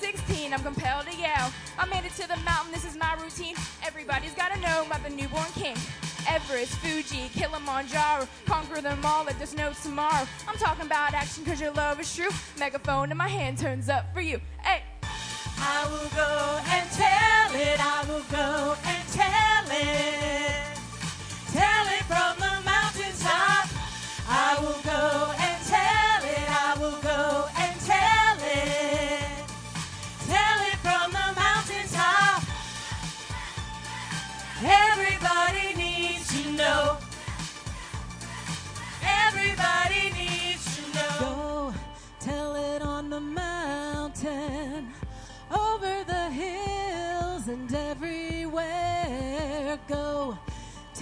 2016, I'm compelled to yell. I made it to the mountain, this is my routine. Everybody's gotta know I'm the newborn king. Everest, Fuji, Kilimanjaro, conquer them all like there's no tomorrow. I'm talking about action cause your love is true. Megaphone in my hand turns up for you. Hey! I will go and tell it, I will go and tell it.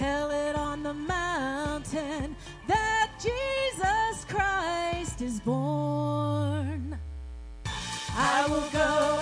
Tell it on the mountain that Jesus Christ is born. I will go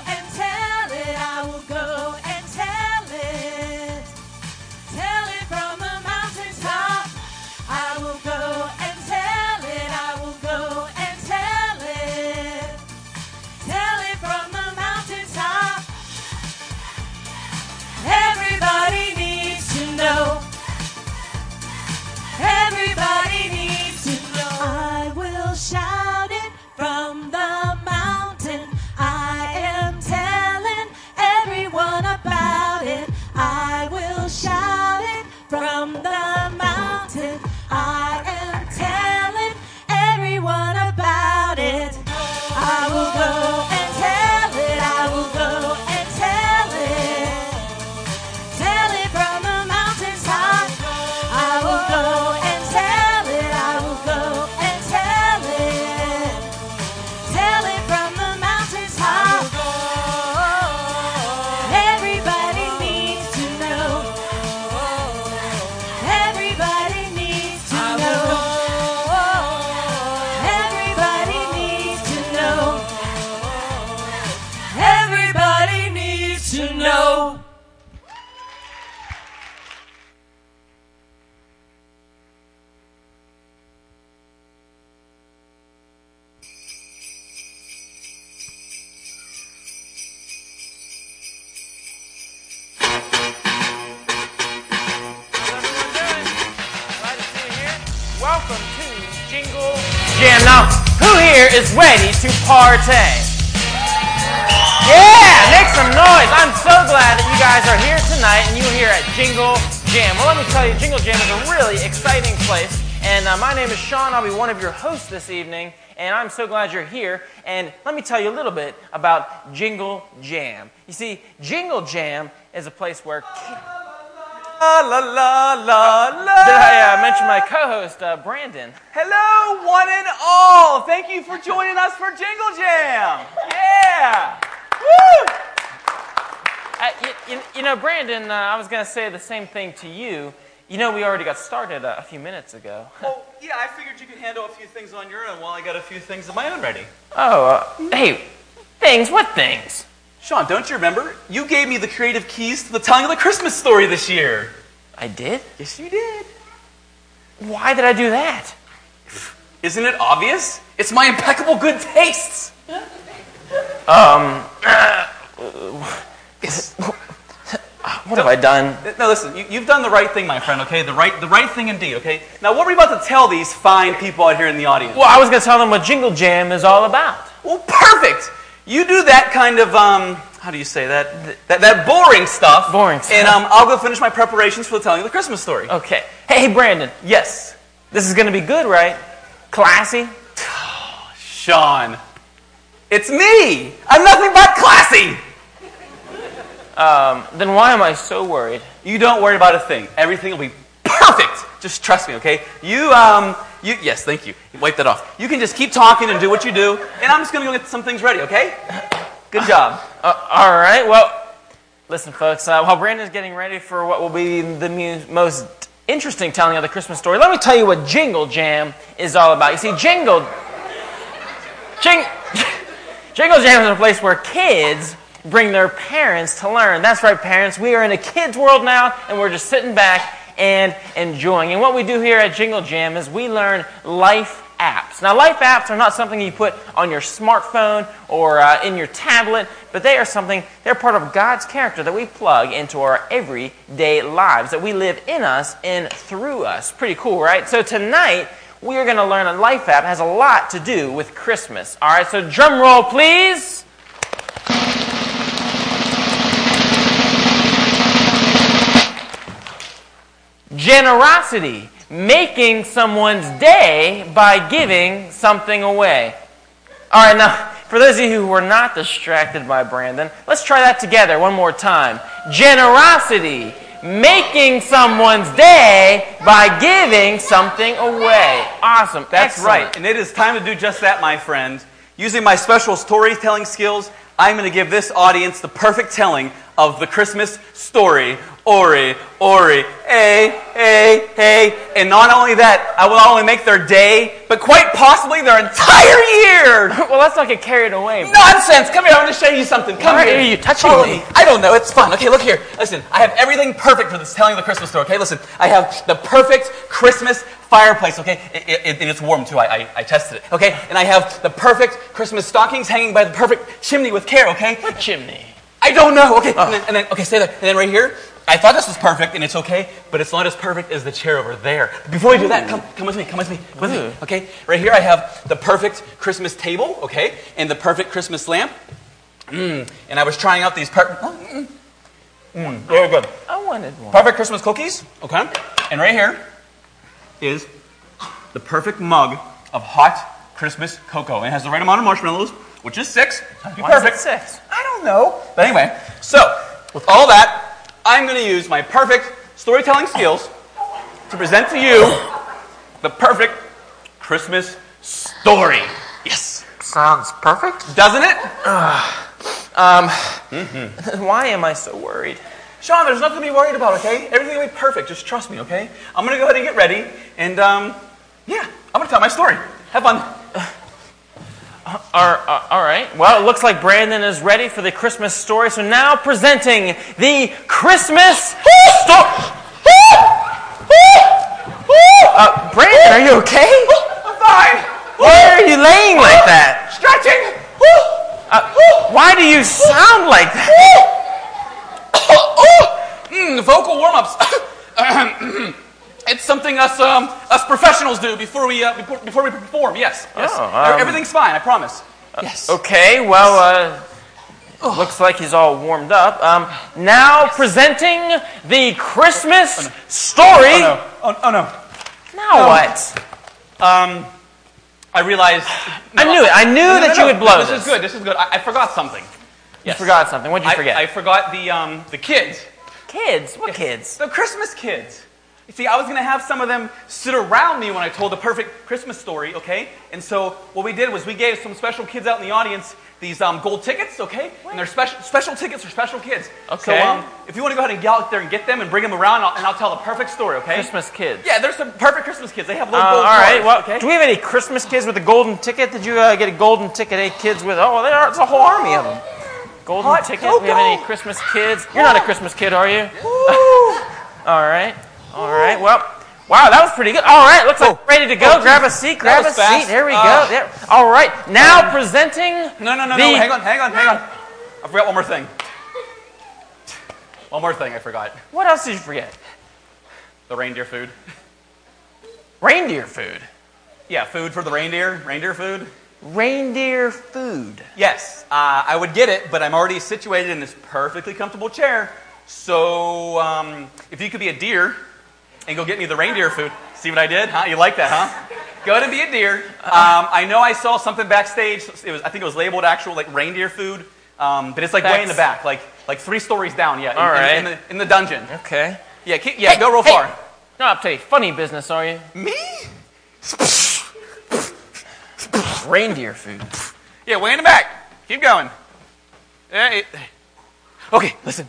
is ready to partay? Yeah, make some noise. I'm so glad that you guys are here tonight and you're here at Jingle Jam. Well, let me tell you, Jingle Jam is a really exciting place. And uh, my name is Sean. I'll be one of your hosts this evening. And I'm so glad you're here. And let me tell you a little bit about Jingle Jam. You see, Jingle Jam is a place where. La la la la la. Did I uh, mention my co host, uh, Brandon? Hello, one and all. Thank you for joining us for Jingle Jam. Yeah. Woo! Uh, you, you, you know, Brandon, uh, I was going to say the same thing to you. You know, we already got started uh, a few minutes ago. Oh, yeah, I figured you could handle a few things on your own while I got a few things of my own ready. Oh, uh, hey, things? What things? Sean, don't you remember? You gave me the creative keys to the telling of the Christmas story this year. I did? Yes, you did. Why did I do that? Isn't it obvious? It's my impeccable good tastes. Um, what have I done? No, listen, you, you've done the right thing, my friend, okay? The right, the right thing indeed, okay? Now, what are we about to tell these fine people out here in the audience? Well, I was going to tell them what Jingle Jam is all about. Well, perfect. You do that kind of um, how do you say that? That, that boring stuff. Boring stuff. And um, I'll go finish my preparations for the telling of the Christmas story. Okay. Hey, Brandon, Yes, this is going to be good, right? Classy? Sean. It's me. I'm nothing but classy. Um, then why am I so worried? You don't worry about a thing. Everything will be perfect. Just trust me, okay? You, um, you, yes, thank you. Wipe that off. You can just keep talking and do what you do, and I'm just gonna go get some things ready, okay? Good job. Uh, all right. Well, listen, folks. Uh, while Brandon's getting ready for what will be the mu- most interesting telling of the Christmas story, let me tell you what Jingle Jam is all about. You see, Jingle, Jing, Jingle Jam is a place where kids bring their parents to learn. That's right, parents. We are in a kids' world now, and we're just sitting back and enjoying. And what we do here at Jingle Jam is we learn life apps. Now, life apps are not something you put on your smartphone or uh, in your tablet, but they are something, they're part of God's character that we plug into our everyday lives, that we live in us and through us. Pretty cool, right? So tonight, we are going to learn a life app that has a lot to do with Christmas. All right, so drum roll, please. Generosity, making someone's day by giving something away. All right, now, for those of you who were not distracted by Brandon, let's try that together one more time. Generosity, making someone's day by giving something away. Awesome. That's Excellent. right. And it is time to do just that, my friend. Using my special storytelling skills, I'm going to give this audience the perfect telling of the Christmas story. Ori, Ori, hey, hey, hey. And not only that, I will not only make their day, but quite possibly their entire year. Well, let's not get carried away. Nonsense! Come here, I want to show you something. Come Why here. are you touching Follow me? I don't know. It's fun. Okay, look here. Listen, I have everything perfect for this telling the Christmas story. Okay, listen. I have the perfect Christmas fireplace. Okay, it, it, and it's warm too. I, I, I tested it. Okay, and I have the perfect Christmas stockings hanging by the perfect chimney with care. Okay. What chimney? I don't know. Okay, and, then, and then okay, stay there. And then right here, I thought this was perfect, and it's okay, but it's not as perfect as the chair over there. Before we do that, come, come with me. Come with me. With me. Okay. Right here, I have the perfect Christmas table. Okay, and the perfect Christmas lamp. Mm. And I was trying out these perfect. Mm, mm, very good. I wanted one. Perfect Christmas cookies. Okay. And right here is the perfect mug of hot Christmas cocoa. And it has the right amount of marshmallows, which is six. Be Why is it perfect. six? I don't know. But anyway, so with all that, I'm going to use my perfect storytelling skills to present to you the perfect Christmas story. Yes. Sounds perfect. Doesn't it? Why am I so worried? Sean, there's nothing to be worried about, okay? Everything will be perfect. Just trust me, okay? I'm going to go ahead and get ready. And, um, yeah, I'm going to tell my story. Have fun. All, uh, all right. Well, it looks like Brandon is ready for the Christmas story. So now presenting the Christmas story. Uh, Brandon, are you okay? I'm fine. Why are you laying like that? Stretching. Uh, why do you sound like that? Mm, vocal warm ups. It's something us um, us professionals do before we uh, before, before we perform. Yes, yes. Oh, um, Everything's fine. I promise. yes. Okay, well, uh, looks like he's all warmed up. Um, now presenting the Christmas story. Oh no. Oh, oh no. Now what? Um, I realized. I knew it. I knew No, no, that no, you would blow this. this. is good. This is good. I, I forgot something. You forgot something. What'd you I, forget? I forgot the um, the kids. kids. What kids? The Christmas kids. You see, I was going to have some of them sit around me when I told the perfect Christmas story, okay? And so what we did was we gave some special kids out in the audience these um, gold tickets, okay? And they're special, special tickets for special kids. Okay. So um, if you want to go ahead and get out there and get them and bring them around, I'll, and I'll tell the perfect story, okay? Christmas kids. Yeah, there's some perfect Christmas kids. They have Uh, little all gold right. cards, Well, okay? do we have any Christmas kids with a golden ticket? Did you uh, get a golden ticket? eight kids with oh, there are, there's a whole army of them. Golden Hot ticket. We have any Christmas kids? You're not a Christmas kid, are you? all right. All right. Well. Wow, that was pretty good. All right, looks like Oh. we're ready to go. Oh, grab a seat. Grab a fast. seat. Here we Uh, go. There. All right. Now presenting. No, no, no, no. Hang on, hang on, hang on. I forgot one more thing. One more thing I forgot. What else did you forget? The reindeer food. Reindeer food. Yeah, food for the reindeer. Reindeer food. Reindeer food. Yes, uh, I would get it, but I'm already situated in this perfectly comfortable chair. So, um, if you could be a deer and go get me the reindeer food, see what I did? Huh? You like that, huh? Go and be a deer. Um, I know I saw something backstage. It was, I think it was labeled actual like reindeer food, um, but it's like way in the back, like like three stories down. Yeah, in, All in- in, the, in the dungeon. Okay. Yeah, keep, yeah, Hey, go real hey. far. Not up to a funny business, are you? Me? Reindeer food. Yeah, way in the back. Keep going. Okay, listen.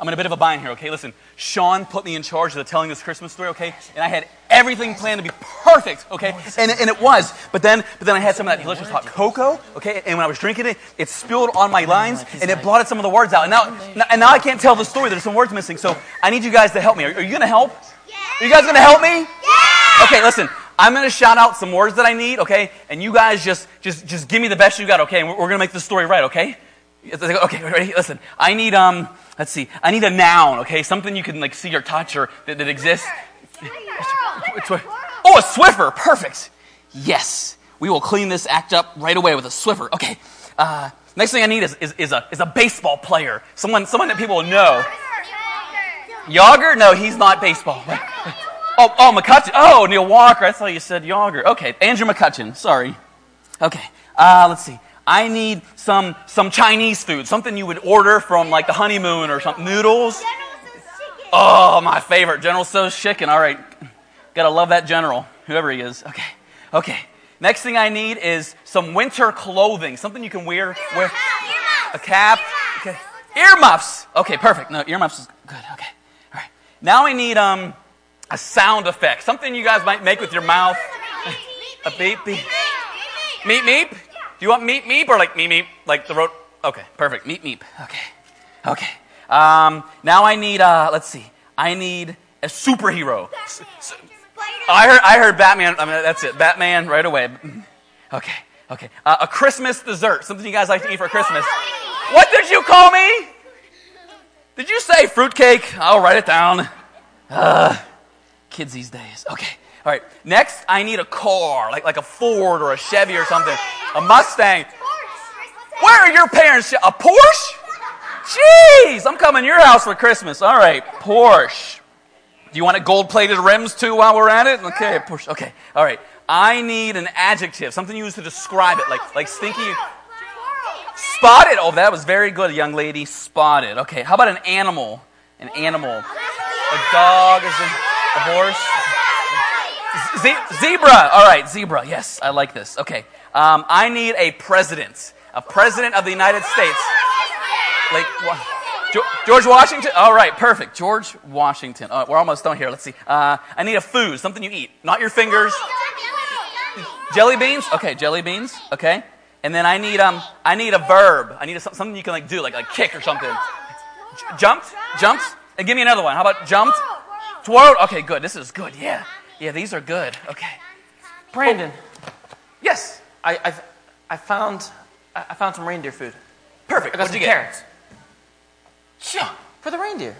I'm in a bit of a bind here, okay? Listen, Sean put me in charge of the telling this Christmas story, okay? And I had everything planned to be perfect, okay? And, and it was. But then, but then I had some of that delicious hot cocoa, okay? And when I was drinking it, it spilled on my lines and it blotted some of the words out. And now, and now I can't tell the story. There's some words missing. So I need you guys to help me. Are, are you going to help? Are you guys going to help me? Okay, listen. I'm going to shout out some words that I need, okay? And you guys just just just give me the best you got, okay? And we're, we're going to make this story right, okay? Okay, ready? Listen. I need um let's see. I need a noun, okay? Something you can like see or touch or that, that exists. Oh, a Swiffer. Perfect. Yes. We will clean this act up right away with a Swiffer. Okay. Uh, next thing I need is, is, is, a, is a baseball player. Someone, someone that people will know. Jagr? No, he's not baseball. Oh, oh, McCutchen. Oh, Neil Walker. I thought you said Jagr. Okay, Andrew McCutchen. Sorry. Okay. Uh, let's see. I need some some Chinese food, something you would order from like the honeymoon or something. Noodles. Oh, my favorite, General Tso's chicken. All right, gotta love that general, whoever he is. Okay, okay. Next thing I need is some winter clothing, something you can wear. Wear a cap. Okay. Earmuffs. Okay, perfect. No, earmuffs is good. Okay. All right. Now I need um a sound effect, something you guys might make with your mouth. A beep beep. Meep meep. Do you want meep meep or like meep meep like the road? Okay, perfect. Meep meep. Okay. Okay. Um, now I need uh let's see. I need a superhero. I heard I heard Batman. I mean that's it. Batman right away. Okay. Okay. Uh, a Christmas dessert. Something you guys like to eat for Christmas. What did you call me? Did you say fruitcake? I'll write it down. Uh, kids these days. Okay. All right. Next, I need a car, like like a Ford or a Chevy or something. A Mustang. Where are your parents? A Porsche? Jeez, I'm coming to your house for Christmas. All right, Porsche. Do you want it gold-plated rims too while we're at it? Okay, Porsche. Okay. All right. I need an adjective, something used to describe it, like like stinky. Spotted. Oh, that was very good, young lady. Spotted. Okay. How about an animal? An animal. A dog is a, a horse. Ze- zebra. All right, zebra. Yes, I like this. Okay. Um, I need a president. A president of the United States. Like George Washington. All right, perfect. George Washington. Oh, we're almost done here. Let's see. Uh, I need a food, something you eat, not your fingers. Jelly beans. Okay, jelly beans. Okay. And then I need um I need a verb. I need a, something you can like do, like like kick or something. J- jumped, jumped, and give me another one. How about jumped? Twirled. Okay, good. This is good. Yeah, yeah. These are good. Okay. Brandon, Yes. I, I, I found I found some reindeer food. Perfect. I got What'd some you carrots. Yeah, for the reindeer.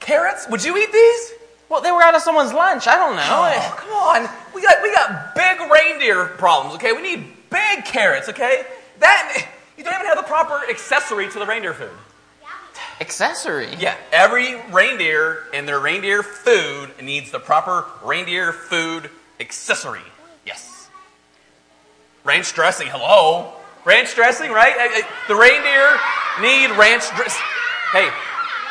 Carrots? Would you eat these? Well, they were out of someone's lunch. I don't know. Oh, come on. We got we got big reindeer problems, okay? We need big carrots, okay? That you don't even have the proper accessory to the reindeer food. Accessory. Yeah, every reindeer in their reindeer food needs the proper reindeer food accessory. Yes. Ranch dressing, hello. Ranch dressing, right? The reindeer need ranch dressing. Hey,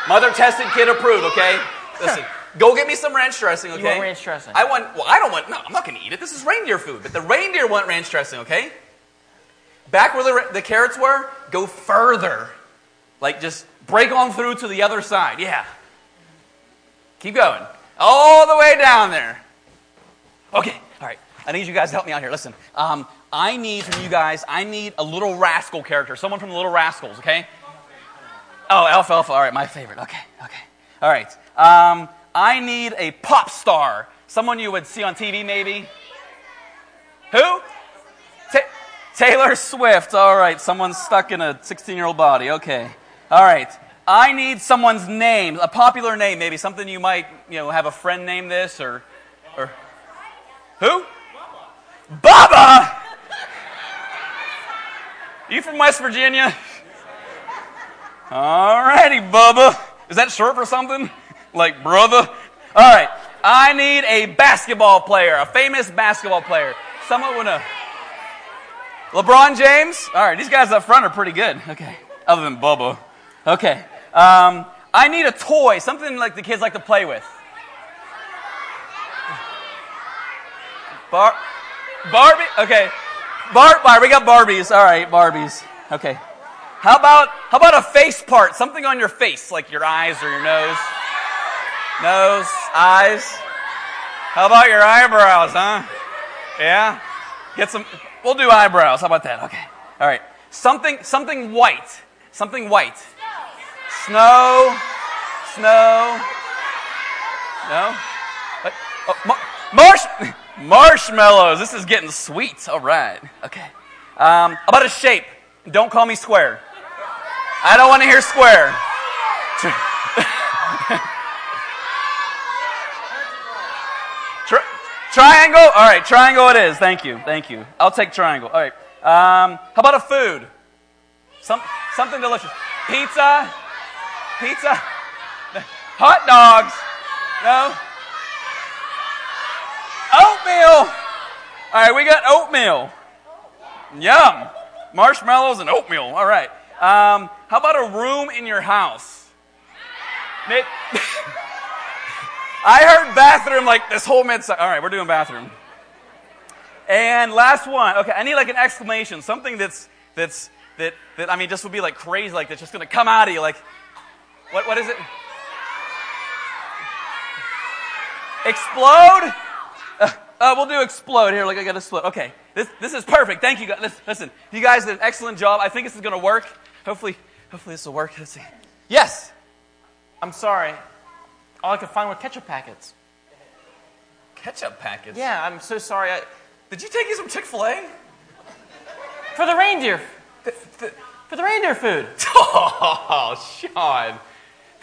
mother tested, kid approved, okay? Listen, go get me some ranch dressing, okay? want ranch dressing? I want, well, I don't want, no, I'm not going to eat it. This is reindeer food. But the reindeer want ranch dressing, okay? Back where the, the carrots were, go further. Like just break on through to the other side. Yeah. Keep going. All the way down there. Okay, all right. I need you guys to help me out here. Listen, um, I need from you guys, I need a little rascal character. Someone from the Little Rascals, okay? Oh, Alfalfa. All right, my favorite. Okay, okay. All right. Um, I need a pop star. Someone you would see on TV, maybe. Who? Ta- Taylor Swift. All right, someone stuck in a 16 year old body. Okay. All right. I need someone's name, a popular name, maybe something you might, you know, have a friend name this or, or who? Bubba. You from West Virginia? All righty, Bubba. Is that short for something? Like brother? All right. I need a basketball player, a famous basketball player. Someone with a LeBron James? All right, these guys up front are pretty good. Okay. Other than Bubba. Okay. Um, I need a toy, something like the kids like to play with. Bar- Barbie? Okay. Bar- Bar- we got Barbies. All right, Barbies. Okay. How about how about a face part? Something on your face, like your eyes or your nose. Nose, eyes. How about your eyebrows, huh? Yeah? Get some we'll do eyebrows. How about that? Okay. All right. Something something white. Something white. Snow. Snow. No? What? Oh, mar- marsh- marshmallows. This is getting sweet. All right. Okay. Um, about a shape? Don't call me square. I don't want to hear square. Tri- triangle? All right, triangle it is. Thank you. Thank you. I'll take triangle. All right. Um, how about a food? Some, something delicious. Pizza? Pizza? Hot dogs? No? Oatmeal! All right, we got oatmeal. Yum. Marshmallows and oatmeal. All right. Um, how about a room in your house? I heard bathroom like this whole mid. All right, we're doing bathroom. And last one. Okay, I need like an exclamation, something that's that's that that I mean just would be like crazy, like that's just gonna come out of you. Like, what what is it? Explode? Uh, uh, we'll do explode here. Like I got to explode. Okay, this this is perfect. Thank you guys. Listen, listen, you guys did an excellent job. I think this is gonna work. Hopefully, hopefully this will work. Let's see. Yes. I'm sorry. All I could find were ketchup packets. Ketchup packets. Yeah, I'm so sorry. I, Did you take you some Chick Fil A? for the reindeer. For the reindeer food. Oh, Sean.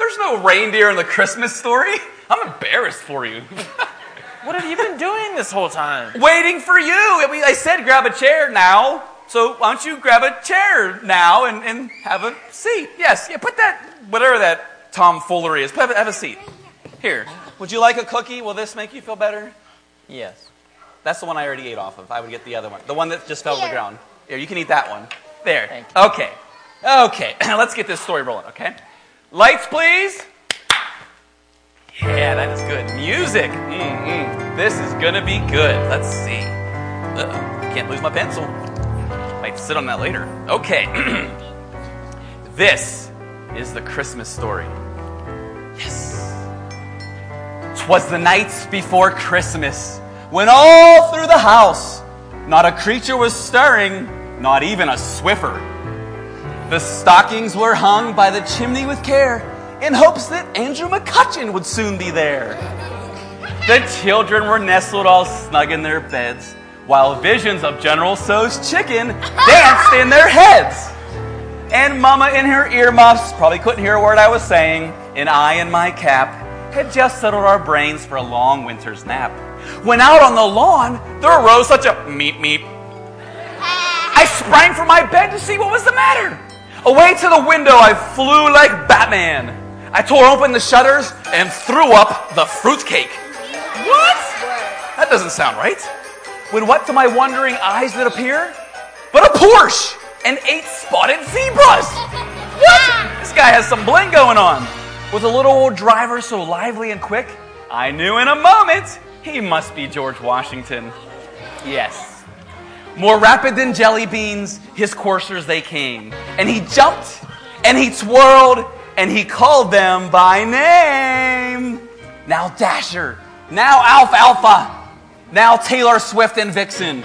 There's no reindeer in the Christmas story. I'm embarrassed for you. What have you been doing this whole time? Waiting for you. I, mean, I said grab a chair now. So why don't you grab a chair now and, and have a seat? Yes, yeah, put that, whatever that tomfoolery is, have a, have a seat. Here. Would you like a cookie? Will this make you feel better? Yes. That's the one I already ate off of. I would get the other one. The one that just fell to the ground. Here, you can eat that one. There. Thank Okay. Okay. Let's get this story rolling, okay? Lights, please. Yeah, that is good. Music. Mm-mm. This is going to be good. Let's see. Uh-oh. Can't lose my pencil. Might sit on that later. Okay. this is the Christmas story. Yes. Twas the night before Christmas, when all through the house not a creature was stirring, not even a Swiffer. The stockings were hung by the chimney with care, in hopes that Andrew McCutchen would soon be there. The children were nestled all snug in their beds, while visions of General Tso's chicken danced in their heads. And Mama in her earmuffs probably couldn't hear a word I was saying, and I in my cap had just settled our brains for a long winter's nap. When out on the lawn, there arose such a meep meep. I sprang from my bed to see what was the matter. Away to the window, I flew like Batman. I tore open the shutters and threw up the fruitcake. What? That doesn't sound right. When what to my wondering eyes did appear? But a Porsche and eight spotted zebras. What? This guy has some bling going on. With a little old driver so lively and quick, I knew in a moment he must be George Washington. Yes. More rapid than jelly beans, his coursers they came. And he jumped, and he twirled, and he called them by name. Now Dasher, now Alfalfa, now Taylor Swift and Vixen.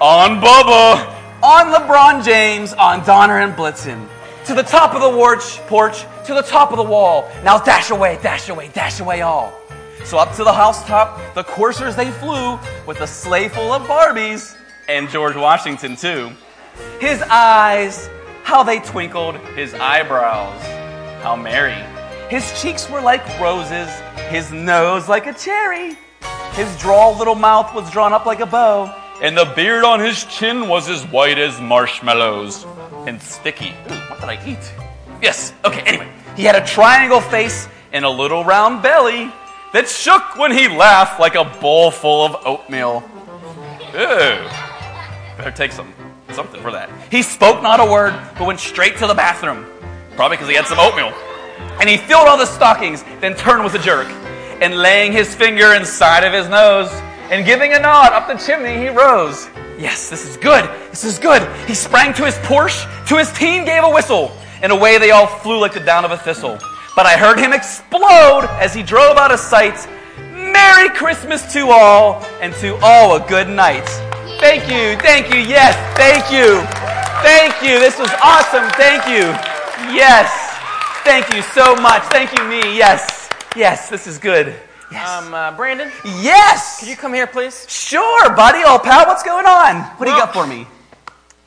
On Bubba, on LeBron James, on Donner and Blitzen. To the top of the porch, porch, to the top of the wall. Now dash away, dash away, dash away all. So up to the housetop, the coursers they flew with a sleigh full of Barbies and George Washington too. His eyes, how they twinkled, his eyebrows, how merry. His cheeks were like roses, his nose like a cherry. His droll little mouth was drawn up like a bow, and the beard on his chin was as white as marshmallows and sticky. Ooh, what did I eat? Yes, okay, anyway. He had a triangle face and a little round belly that shook when he laughed like a bowl full of oatmeal. Ew. Better take some something for that. He spoke not a word, but went straight to the bathroom. Probably because he had some oatmeal. And he filled all the stockings, then turned with a jerk. And laying his finger inside of his nose, and giving a nod up the chimney, he rose. Yes, this is good. This is good. He sprang to his Porsche, to his team gave a whistle, and away they all flew like the down of a thistle. But I heard him explode as he drove out of sight. Merry Christmas to all, and to all a good night. Thank you, thank you, yes, thank you, thank you. This was awesome, thank you. Yes, thank you so much. Thank you, me, yes, yes, this is good. Yes. Um, uh, Brandon, yes! could you come here, please? Sure, buddy, old pal, what's going on? What do you got for me?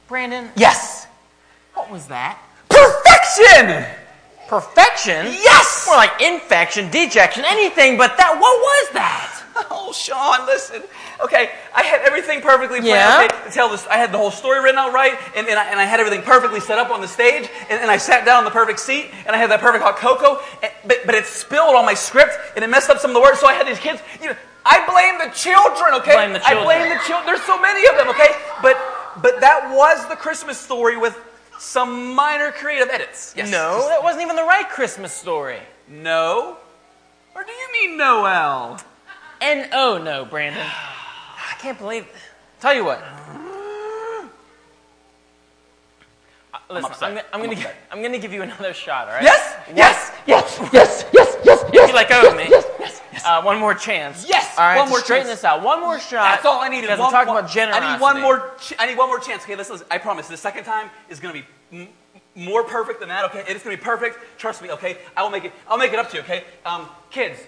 Brandon, Yes! what was that? Perfection! Perfection? Yes! More like infection, dejection, anything but that. What was that? Oh, Sean, listen. Okay, I had everything perfectly planned Yeah? okay, to tell this. I had the whole story written out right, and, and, I, and I had everything perfectly set up on the stage, and, and I sat down on the perfect seat, and I had that perfect hot cocoa, and, but, but it spilled on my script, and it messed up some of the words, so I had these kids. You know, I blame the children, okay? Blame the children. I blame the children. There's so many of them, okay? But but that was the Christmas story with some minor creative edits. Yes. No, that wasn't even the right Christmas story. No. Or do you mean Noel? And oh no, Brandon. I can't believe. Tell you what. Uh, Listen. I'm, gonna- I'm I'm gonna. I'm gonna give you another shot, all right? Yes. One- Yes. Yes. Yes. Yes. Yes. You let go of me. Yes. Yes. Yes. Uh, one more chance. Yes, All right. one to more straighten chance. this out. One more shot. That's all I needed. Because One- we're talking one- about generosity. I need one more. Ch- I need one more chance. Okay, listen. I promise. The second time is going to be m- more perfect than that. Okay, it is going to be perfect. Trust me. Okay, I will make it. I'll make it up to you. Okay, um, kids,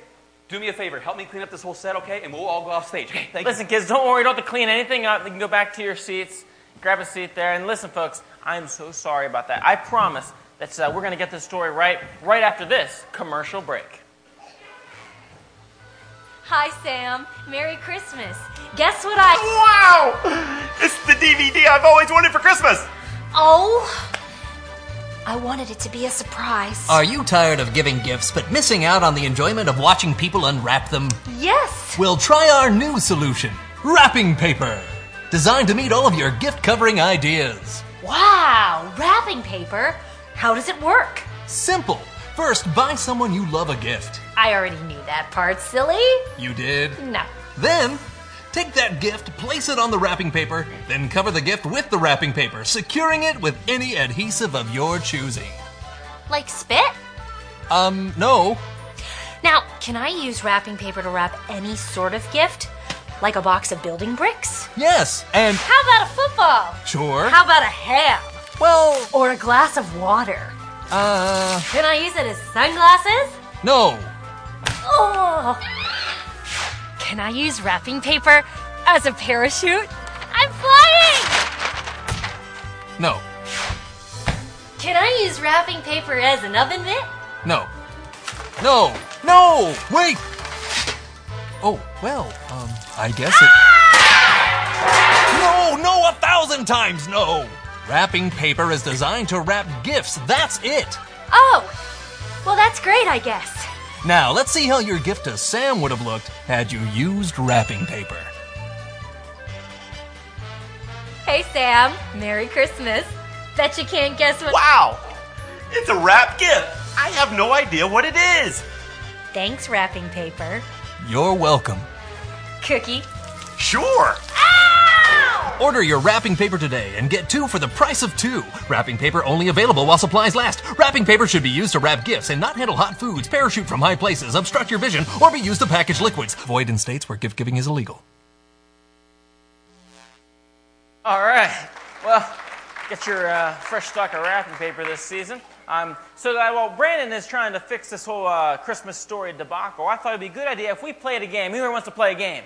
do me a favor. Help me clean up this whole set. Okay, and we'll all go off stage. Okay, thank Listen, kids, don't worry. You don't have to clean anything up. You can go back to your seats, grab a seat there, and listen, folks. I'm so sorry about that. I promise that uh, we're going to get this story right right after this commercial break. Hi, Sam. Merry Christmas. Guess what I. Wow! It's the DVD I've always wanted for Christmas. Oh! I wanted it to be a surprise. Are you tired of giving gifts but missing out on the enjoyment of watching people unwrap them? yes! We'll try our new solution wrapping paper. Designed to meet all of your gift covering ideas. Wow! Wrapping paper? How does it work? Simple. First, buy someone you love a gift. I already knew that part, silly. You did? No. Then, take that gift, place it on the wrapping paper, then cover the gift with the wrapping paper, securing it with any adhesive of your choosing. Like spit? Um, no. Now, can I use wrapping paper to wrap any sort of gift? Like a box of building bricks? Yes, and How about a football? sure. How about a ham? Well, Or a glass of water? uh, Can I use it as sunglasses? no. Oh! Can I use wrapping paper as a parachute? I'm flying! No. Can I use wrapping paper as an oven mitt? No. No, no, wait. Oh, well, um, I guess it. No, no, a thousand times no. Wrapping paper is designed to wrap gifts. That's it. Oh, well, that's great, I guess. Now, let's see how your gift to Sam would have looked had you used wrapping paper. Hey, Sam. Merry Christmas. Bet you can't guess what. Wow! It's a wrap gift. I have no idea what it is. Thanks, wrapping paper. You're welcome. Cookie. Sure. Ah! Order your wrapping paper today and get two for the price of two. Wrapping paper only available while supplies last. Wrapping paper should be used to wrap gifts and not handle hot foods, parachute from high places, obstruct your vision, or be used to package liquids. Void in states where gift giving is illegal. All right. Well, get your uh, fresh stock of wrapping paper this season. Um, so that while Brandon is trying to fix this whole uh, Christmas story debacle, I thought it'd be a good idea if we played a game. Who here wants to play a game?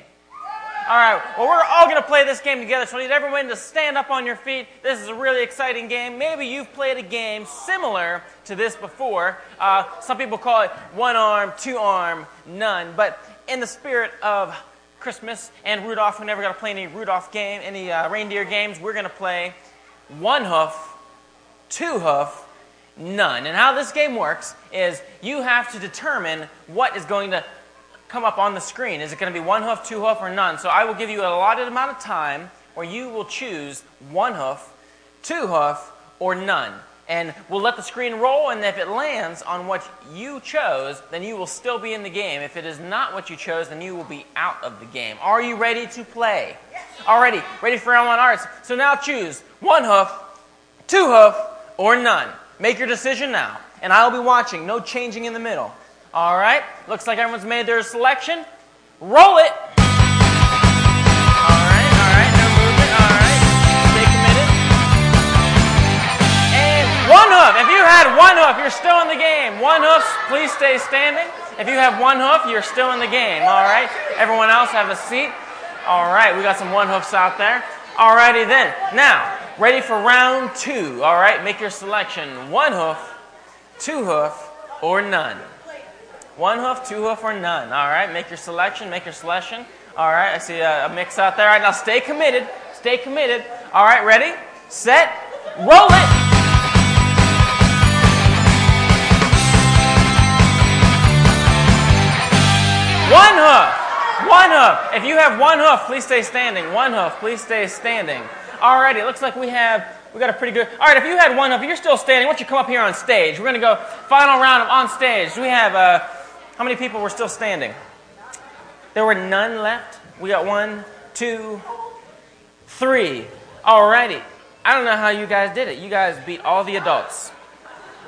All right. Well, we're all going to play this game together. So I need everyone to stand up on your feet. This is a really exciting game. Maybe you've played a game similar to this before. Uh, some people call it one arm, two arm, none. But in the spirit of Christmas and Rudolph, we're never got to play any Rudolph game, any uh, reindeer games. We're going to play one hoof, two hoof, none. And how this game works is you have to determine what is going to come up on the screen. Is it going to be one hoof, two hoof, or none? So I will give you a allotted amount of time where you will choose one hoof, two hoof, or none. And we'll let the screen roll, and if it lands on what you chose, then you will still be in the game. If it is not what you chose, then you will be out of the game. Are you ready to play? Alrighty, ready for round arts. So now choose one hoof, two hoof, or none. Make your decision now, and I'll be watching. No changing in the middle. All right, looks like everyone's made their selection. Roll it. All right, all right, no movement. All right, stay committed. And one hoof. If you had one hoof, you're still in the game. One hoof, please stay standing. If you have one hoof, you're still in the game. All right, everyone else have a seat. All right, we got some one hoofs out there. All righty then. Now, ready for round two. All right, make your selection. One hoof, two hoof, or none. One hoof, two hoof, or none. All right, make your selection, make your selection. All right, I see a, a mix out there. All right, now stay committed. Stay committed. All right, ready, set, roll it. One hoof. One hoof. If you have one hoof, please stay standing. One hoof, please stay standing. Alrighty, it looks like we have we got a pretty good. All right, if you had one hoof, you're still standing, why don't you come up here on stage? We're gonna go final round of on stage. We have uh, how many people were still standing? There were none left. We got one, two, three. Alrighty. I don't know how you guys did it. You guys beat all the adults.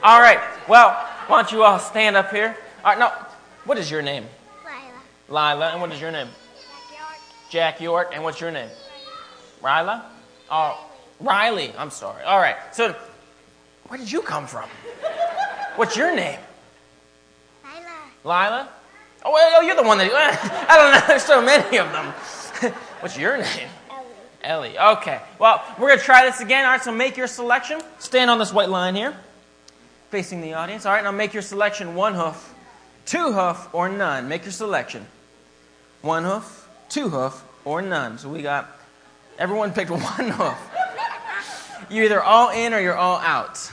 All right. Well, why don't you all stand up here? All right. No. What is your name? Lila. Lila. And what is your name? Jack York. Jack York. And what's your name? Ryla? Oh, Riley. I'm sorry. All right. So, where did you come from? What's your name? Lila. Oh, well, you're the one that. I don't know. There's so many of them. What's your name? Ellie. Ellie. Okay. Well, we're going to try this again. All right, so make your selection. Stand on this white line here, facing the audience. All right, now make your selection one hoof, two hoof, or none. Make your selection. One hoof, two hoof, or none. So we got, everyone picked one hoof. You're either all in or you're all out.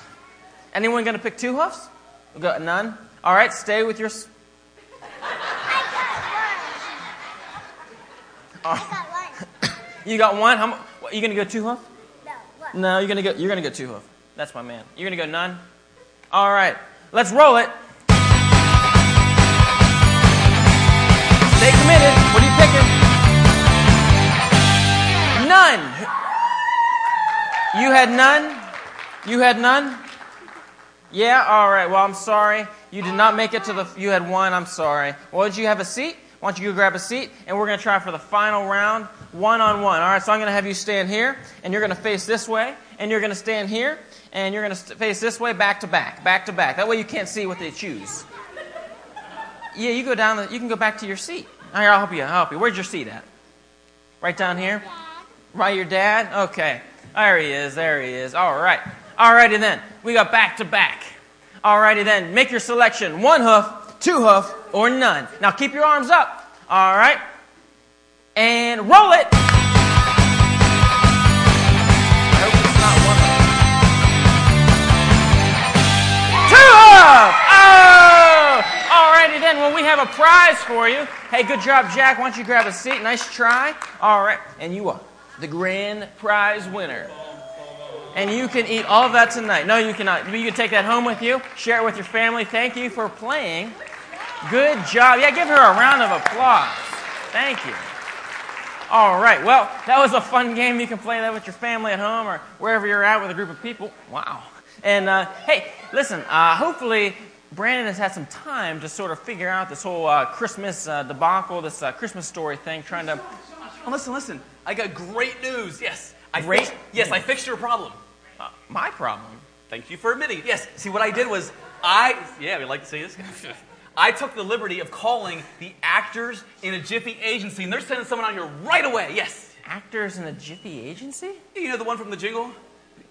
Anyone going to pick two hoofs? We got none. All right, stay with your. S- You got one. How what, you going to go two hoof? No, you're gonna go. You're gonna go two hoof. That's my man. You're gonna go none. All right, let's roll it. Stay committed. What are you picking? None. You had none. You had none. Yeah. All right. Well, I'm sorry. You did not make it to the. You had one. I'm sorry. Well, did you have a seat? Why don't you go grab a seat? And we're going to try for the final round, one on one. All right. So I'm going to have you stand here, and you're going to face this way, and you're going to stand here, and you're going to face this way, back to back, back to back. That way you can't see what they choose. Yeah, you go down. The, you can go back to your seat. All right, I'll help you. I'll help you. Where's your seat at? Right down here. Right, your dad. Okay. There he is. There he is. All right. All righty then. We got back to back. All righty then. Make your selection. One hoof, two hoof, or none. Now keep your arms up. All right. And roll it. Oh! Alrighty then. Well, we have a prize for you. Hey, good job, Jack. Why don't you grab a seat? Nice try. All right. And you are the grand prize winner. And you can eat all of that tonight. No, you cannot. You can take that home with you, share it with your family. Thank you for playing. Good job. Yeah, give her a round of applause. Thank you. All right. Well, that was a fun game. You can play that with your family at home or wherever you're at with a group of people. Wow. And uh, hey, listen, uh, hopefully Brandon has had some time to sort of figure out this whole uh, Christmas uh, debacle, this uh, Christmas story thing, trying to. Oh, listen, listen. I got great news. Yes. I Great fixed, yes, I fixed your problem. Uh, my problem. Thank you for admitting. Yes. See, what I did was I, yeah, we like to see this. I took the liberty of calling the actors in a Jiffy agency, and they're sending someone out here right away. Yes. Actors in a Jiffy agency? You know the one from the jingle?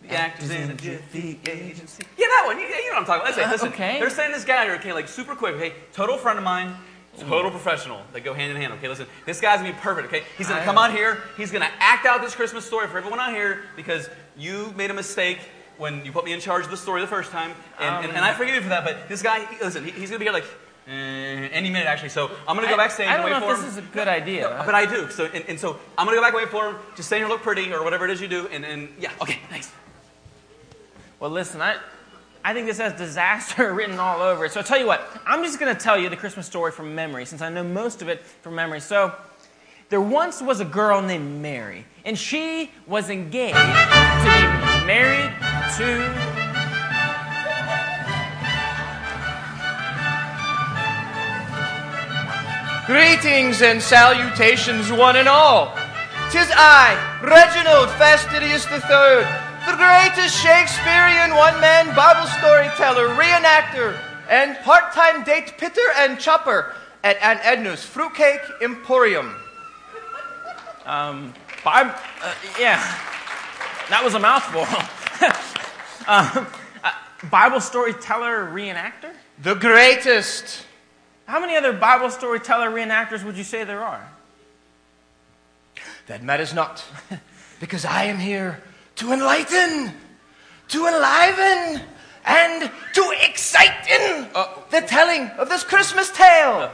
The actors in a Jiffy agency. Yeah, that one. You, you know what I'm talking about. Listen, Uh, listen. okay. They're sending this guy out here, okay, like super quick, okay? Total friend of mine, total professional. They go hand in hand, okay? Listen, this guy's gonna be perfect, okay? He's gonna come out here, he's gonna act out this Christmas story for everyone out here because you made a mistake when you put me in charge of the story the first time. And, and, and I forgive you for that, but this guy, he- listen, he, he's gonna be here like uh, any minute actually. So I'm gonna go I- backstage I and don't wait know for if him. this is a good idea. No, but I do. So and, and so I'm gonna go back and wait for him. Just stay here, look pretty, or whatever it is you do, and, and yeah, okay, thanks. Well, listen, I, I think this has disaster written all over it. So I tell you what, I'm just going to tell you the Christmas story from memory, since I know most of it from memory. So there once was a girl named Mary, and she was engaged to be married to. Greetings and salutations, one and all. Tis I, Reginald Fastidious III, the greatest Shakespearean one-man Bible storyteller, reenactor, and part-time date pitter and chopper at Aunt Edna's Fruitcake Emporium. Um, uh, yeah, that was a mouthful. um, uh, Bible storyteller reenactor? The greatest. How many other Bible storyteller reenactors would you say there are? That matters not, because I am here to enlighten, to enliven, and to excite in the telling of this Christmas tale.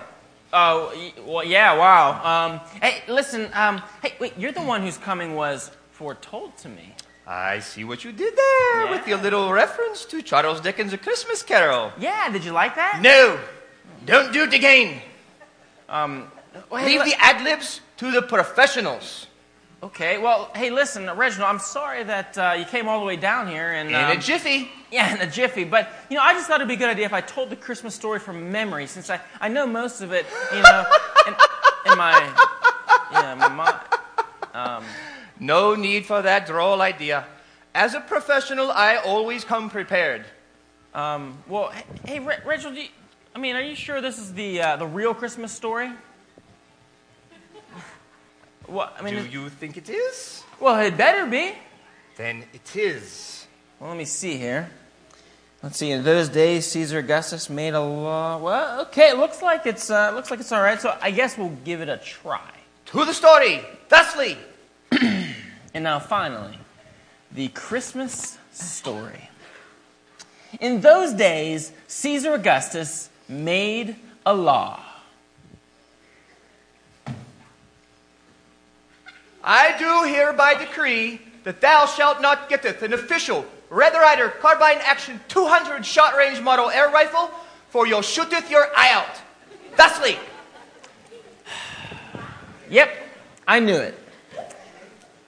Oh, well, yeah, wow. Um, hey, listen, um, hey, wait, you're the one whose coming was foretold to me. I see what you did there Yeah. with your little reference to Charles Dickens' A Christmas Carol. Yeah, did you like that? No, don't do it again. Um, well, hey, Leave the ad libs to the professionals. Okay, well, hey, listen, Reginald, I'm sorry that uh, you came all the way down here and. In um, a jiffy. Yeah, in a jiffy. But, you know, I just thought it'd be a good idea if I told the Christmas story from memory, since I, I know most of it, you know, in, in my. Yeah, my mind. Um, No need for that droll idea. As a professional, I always come prepared. um, well, hey, hey Re- Reginald, do you, I mean, are you sure this is the, uh, the real Christmas story? What? I mean, Do it- you think it is? well, it better be. Then it is. Well, let me see here. Let's see. In those days, Caesar Augustus made a law. Well, okay. It looks like it's uh, looks like it's all right. So I guess we'll give it a try. To the story, thusly. And now, finally, the Christmas story. In those days, Caesar Augustus made a law. I do hereby decree that thou shalt not getteth an official Red Ryder carbine action 200 shot range model air rifle, for you'll shooteth your eye out. Thusly. Yep, I knew it.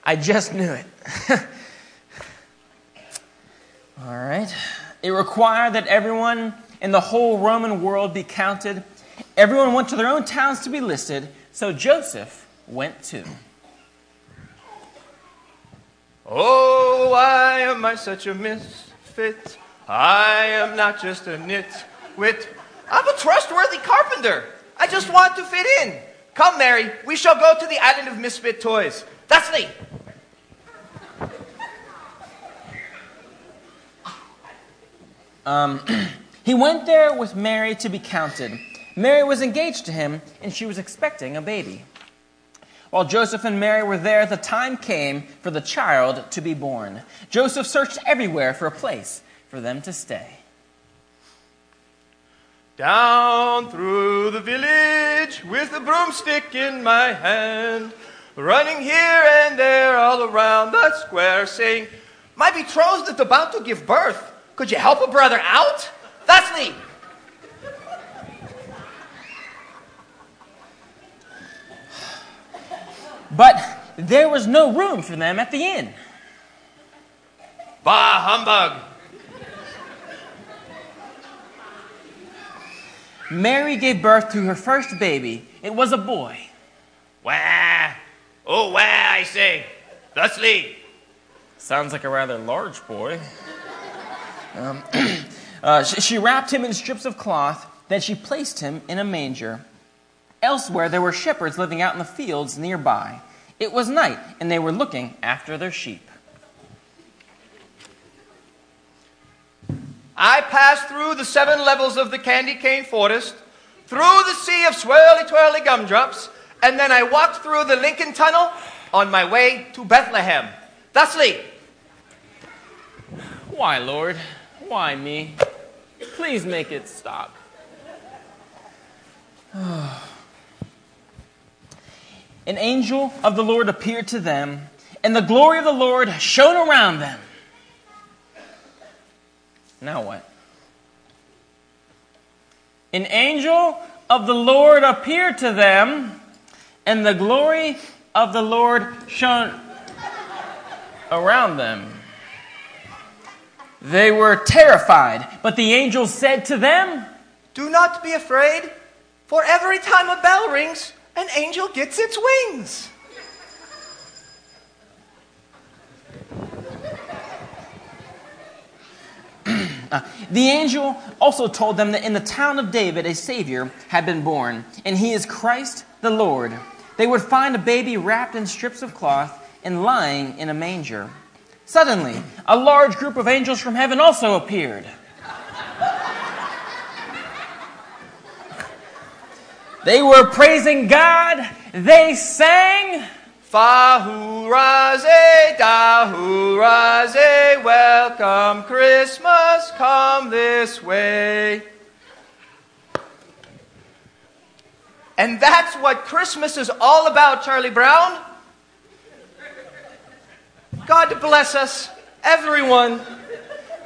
I just knew it. All right. It required that everyone in the whole Roman world be counted. Everyone went to their own towns to be listed, so Joseph went too. Oh, why am I such a misfit? I am not just a nitwit. I'm a trustworthy carpenter. I just want to fit in. Come, Mary, we shall go to the island of misfit toys. Thusly. Um, he went there with Mary to be counted. Mary was engaged to him, and she was expecting a baby. While Joseph and Mary were there, the time came for the child to be born. Joseph searched everywhere for a place for them to stay. Down through the village with a broomstick in my hand, running here and there all around the square, saying, My betrothed is about to give birth. Could you help a brother out? Thusly, But there was no room for them at the inn. bah humbug. Mary gave birth to her first baby. It was a boy. Wah. Oh, wah, I say. Thusly. Sounds like a rather large boy. Um, uh, she, she wrapped him in strips of cloth, then she placed him in a manger. Elsewhere, there were shepherds living out in the fields nearby. It was night, and they were looking after their sheep. I passed through the seven levels of the candy cane forest, through the sea of swirly twirly gumdrops, and then I walked through the Lincoln Tunnel on my way to Bethlehem. Thusly, Why, Lord? Why me? Please make it stop. An angel of the Lord appeared to them, and the glory of the Lord shone around them. Now what? An angel of the Lord appeared to them, and the glory of the Lord shone around them. They were terrified, but the angel said to them, do not be afraid, for every time a bell rings, an angel gets its wings. Uh, the angel also told them that in the town of David a Savior had been born, and he is Christ the Lord. They would find a baby wrapped in strips of cloth and lying in a manger. Suddenly, a large group of angels from heaven also appeared. They were praising God. They sang. Fahuraze, dahuraze, welcome Christmas, come this way. And that's what Christmas is all about, Charlie Brown. God bless us, everyone,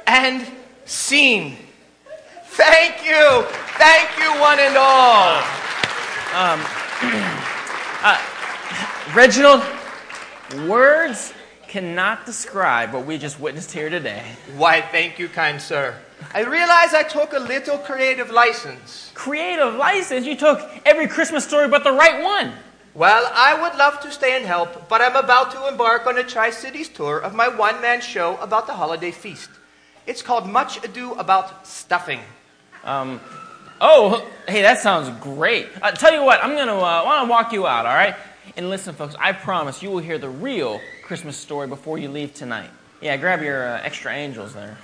and scene. Thank you. Thank you, one and all. Um, uh, Reginald, words cannot describe what we just witnessed here today. Why, thank you, kind sir. I realize I took a little creative license. Creative license. You took every Christmas story but the right one. Well, I would love to stay and help, but I'm about to embark on a Tri Cities tour of my one man show about the holiday feast. It's called Much Ado About Stuffing. Um, Oh, hey, that sounds great. Uh, tell you what, I'm gonna uh, want to walk you out. All right. And listen, folks, I promise you will hear the real Christmas story before you leave tonight. Yeah, grab your uh, extra angels there.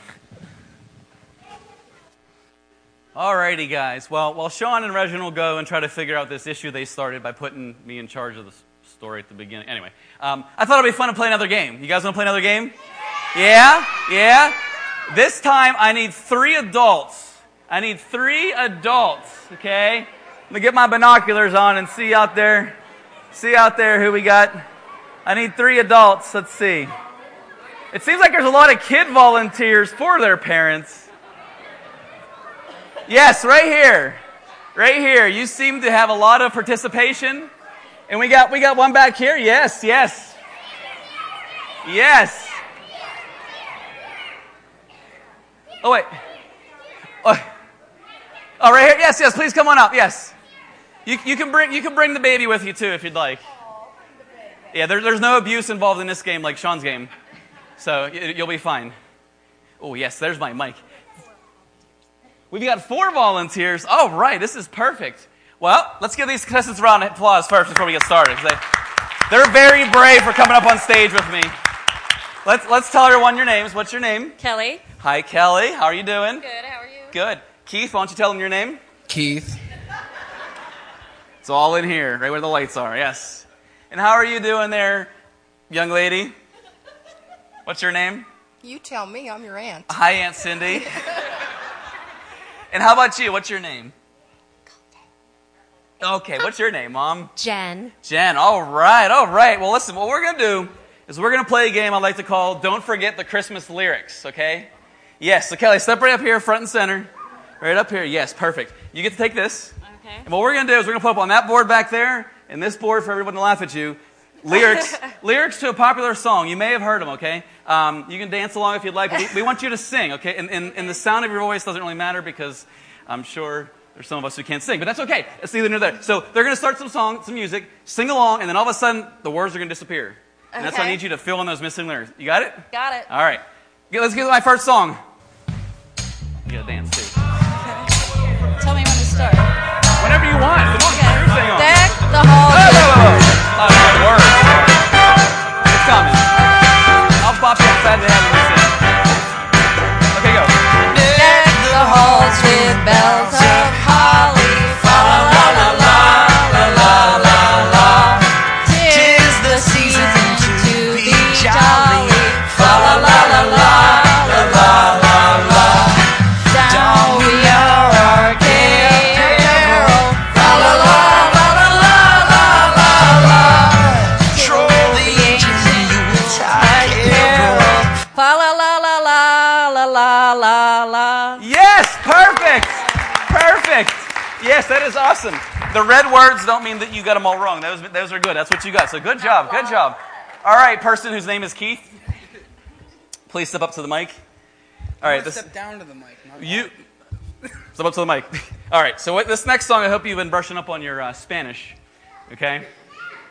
Alrighty, guys. Well, while Sean and Reginald go and try to figure out this issue they started by putting me in charge of the story at the beginning. Anyway, um, I thought it'd be fun to play another game. You guys want to play another game? Yeah? Yeah? This time I need three adults. I need three adults, okay? Let me get my binoculars on and see out there. See out there who we got. I need three adults. Let's see. It seems like there's a lot of kid volunteers for their parents. Yes, right here. Right here. You seem to have a lot of participation. And we got we got one back here. Yes, yes. Yes. Oh wait. Oh, oh right here. Yes, yes, please come on up. Yes. You, you can bring you can bring the baby with you too if you'd like. Yeah, there, there's no abuse involved in this game like Sean's game. So you'll be fine. Oh, yes, there's my mic. We've got four volunteers. Oh, right, this is perfect. Well, let's give these contestants a round of applause first before we get started. They, they're very brave for coming up on stage with me. Let's, let's tell everyone your names. What's your name? Kelly. Hi, Kelly. How are you doing? Good, how are you? Good. Keith, why don't you tell them your name? Keith. It's all in here, right where the lights are. Yes. And how are you doing there, young lady? What's your name? You tell me, I'm your aunt. Hi, Aunt Cindy. and how about you? What's your name? Okay, what's your name, Mom? Jen. Jen. All right, all right. Well, listen, what we're going to do is we're going to play a game I like to call Don't Forget the Christmas Lyrics, okay? Yes, so Kelly, step right up here, front and center. Right up here. Yes, perfect. You get to take this. Okay. And what we're going to do is we're going to put up on that board back there and this board for everyone to laugh at you lyrics lyrics to a popular song. You may have heard them, okay? Um, you can dance along if you'd like. But we, we want you to sing, okay? And, and, and the sound of your voice doesn't really matter because I'm sure there's some of us who can't sing, but that's okay. It's neither near there. So they're going to start some song, some music, sing along, and then all of a sudden the words are going to disappear. And that's why I need you to fill in those missing lyrics. You got it? Got it. All right. Let's get to my first song. You gotta dance Come on, Okay. you're singing on. Deck the whoa. Oh, my word. It's coming. I'll bop you upside the head when we. Okay, go. Deck the halls with bells Yes, awesome. The red words don't mean that you got them all wrong. Those, those are good. That's what you got. So good job. Good job. All right, person whose name is Keith, please step up to the mic. All right, this, Step down to the mic. you step up to the mic. All right, so what, this next song, I hope you've been brushing up on your uh, Spanish. Okay?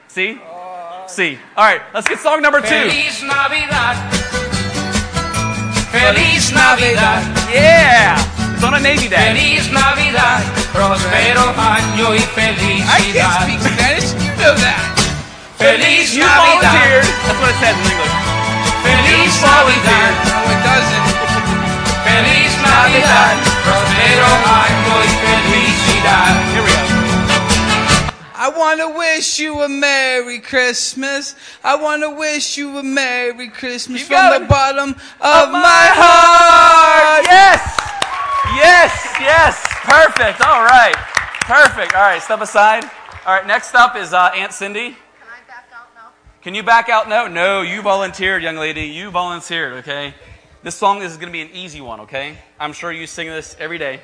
See? See. All right, let's get song number two. Feliz Navidad. Feliz Navidad. Yeah! It's on a Navy Day. Feliz Navidad. Prospero año y I can't felicidad. speak Spanish. You know that. Feliz You Navidad. volunteered. That's what it says in English. Feliz Navidad. No, it doesn't. Feliz Navidad. Prospero año y felicidad. Here we go. I want to wish you a Merry Christmas. I want to wish you a Merry Christmas Keep from going. the bottom of, Of my heart. Yes! Yes, yes. Perfect. All right. Perfect. All right, step aside. All right, next up is uh, Aunt Cindy. Can I back out now? Can you back out? No, no, you volunteered, young lady. You volunteered, okay? This song is going to be an easy one, okay? I'm sure you sing this every day,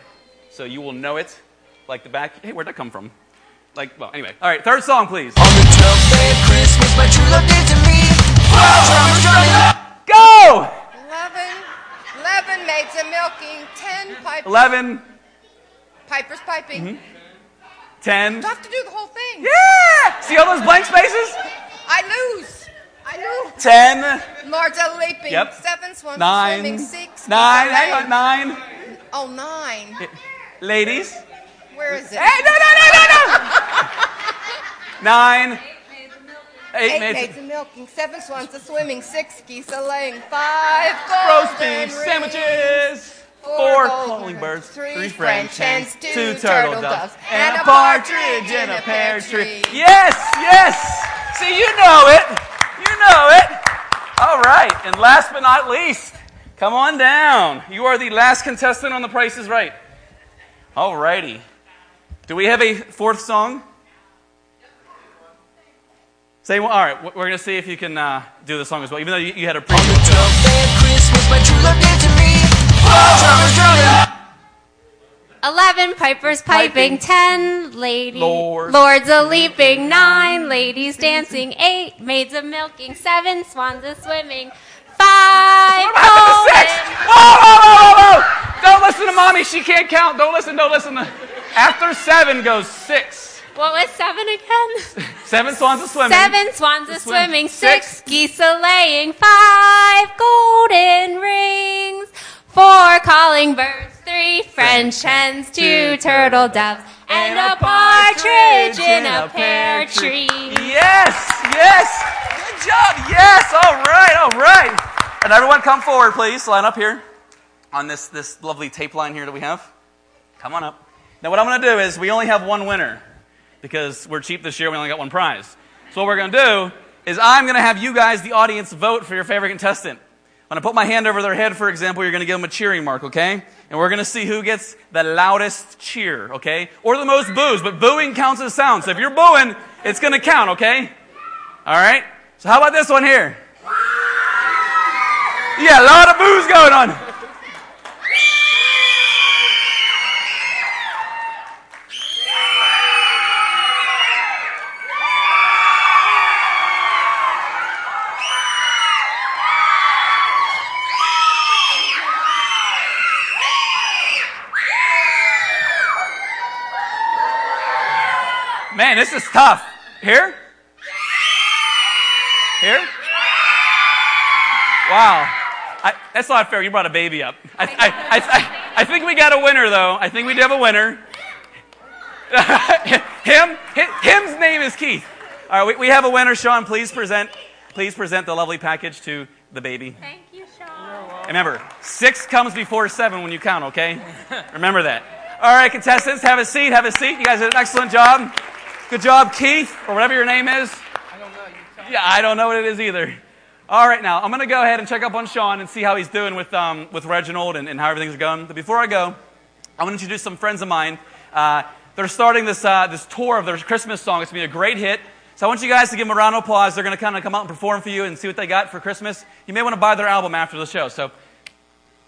so you will know it like the back. Hey, where'd that come from? Like, well, anyway. All right, third song, please. On the 12th day of Christmas, my true love did to me. Drummers drumming. Go! 11, 11 maids a milking, 10 mm-hmm. pipers. 11, Pipers piping. Mm-hmm. 10. Do I have to do the whole thing? Yeah! See all those blank spaces? I lose. I lose. 10, Lords a leaping. Yep. Seven swans Nine. swimming. Six. Nine, hang on, nine. Oh, nine. Ladies. Where is it? Hey, no, no, no, no, no! Nine. Eight, Eight maids. maids a milking. Seven swans a swimming. Six geese a laying. Five Roast beef sandwiches. Four Four calling birds, three French hens, two turtle turtle doves, doves, and a partridge in a pear tree. Yes, yes. See, you know it. You know it. All right. And last but not least, come on down. You are the last contestant on The Price is Right. All righty. Do we have a fourth song? Say one. All right. We're going to see if you can uh, do the song as well, even though you, you had a previous. 12th day of Christmas, my true love did to me. Drummers drumming. Eleven pipers piping, Piping. ten ladies, Lords. lords a leaping, nine ladies dancing, eight maids a milking, seven swans a swimming, five What to six? Whoa, whoa, whoa, whoa, whoa! Don't listen to mommy. She can't count. Don't listen. Don't listen. To... After seven goes six. What was seven again? Seven swans are swimming. Seven swans are Swim. swimming, Six. six geese are laying, five golden rings, four calling birds, three French hens, two turtle doves, and a partridge in a pear tree. Yes, yes. Good job. Yes. All right. All right. And everyone, come forward, please. Line up here on this this lovely tape line here that we have. Come on up. Now, what I'm going to do is we only have one winner because we're cheap this year. We only got one prize. So what we're going to do is I'm going to have you guys, the audience, vote for your favorite contestant. When I put my hand over their head, for example, you're going to give them a cheering mark, okay? And we're going to see who gets the loudest cheer, okay? Or the most boos, but booing counts as sound. So if you're booing, it's going to count, okay? All right? So how about this one here? Yeah, a lot of boos going on. Man, this is tough. Here? Here? Wow. I, that's not fair. You brought a baby up. I, I, I, think we got a winner, though. I think we do have a winner. Him? Him's name is Keith. All right, we, we have a winner. Sean, please present, please present the lovely package to the baby. Thank you, Sean. Remember, six comes before seven when you count, okay? Remember that. All right, contestants, have a seat, have a seat. You guys did an excellent job. Good job, Keith, or whatever your name is. I don't know. Yeah, I don't know what it is either. All right, now, I'm going to go ahead and check up on Sean and see how he's doing with, um, with Reginald and, and how everything's going. But before I go, I want to introduce some friends of mine. Uh, they're starting this, uh, this tour of their Christmas song. It's going to be a great hit. So I want you guys to give them a round of applause. They're going to kind of come out and perform for you and see what they got for Christmas. You may want to buy their album after the show. So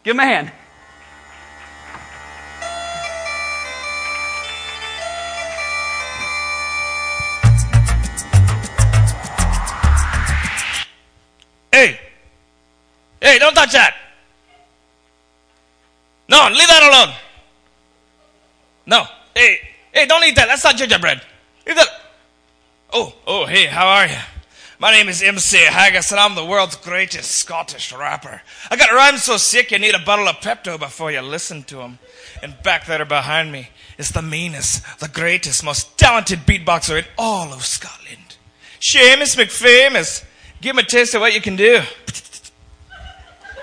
give them a hand. Hey! Hey, don't touch that! No, leave that alone! No. Hey, hey, don't eat that. That's not gingerbread. Leave that. Oh, oh, hey, how are you? My name is MC Haggis, and I'm the world's greatest Scottish rapper. I got rhymes so sick you need a bottle of Pepto before you listen to them. And back there behind me is the meanest, the greatest, most talented beatboxer in all of Scotland. Seamus McFamous. Give him a taste of what you can do.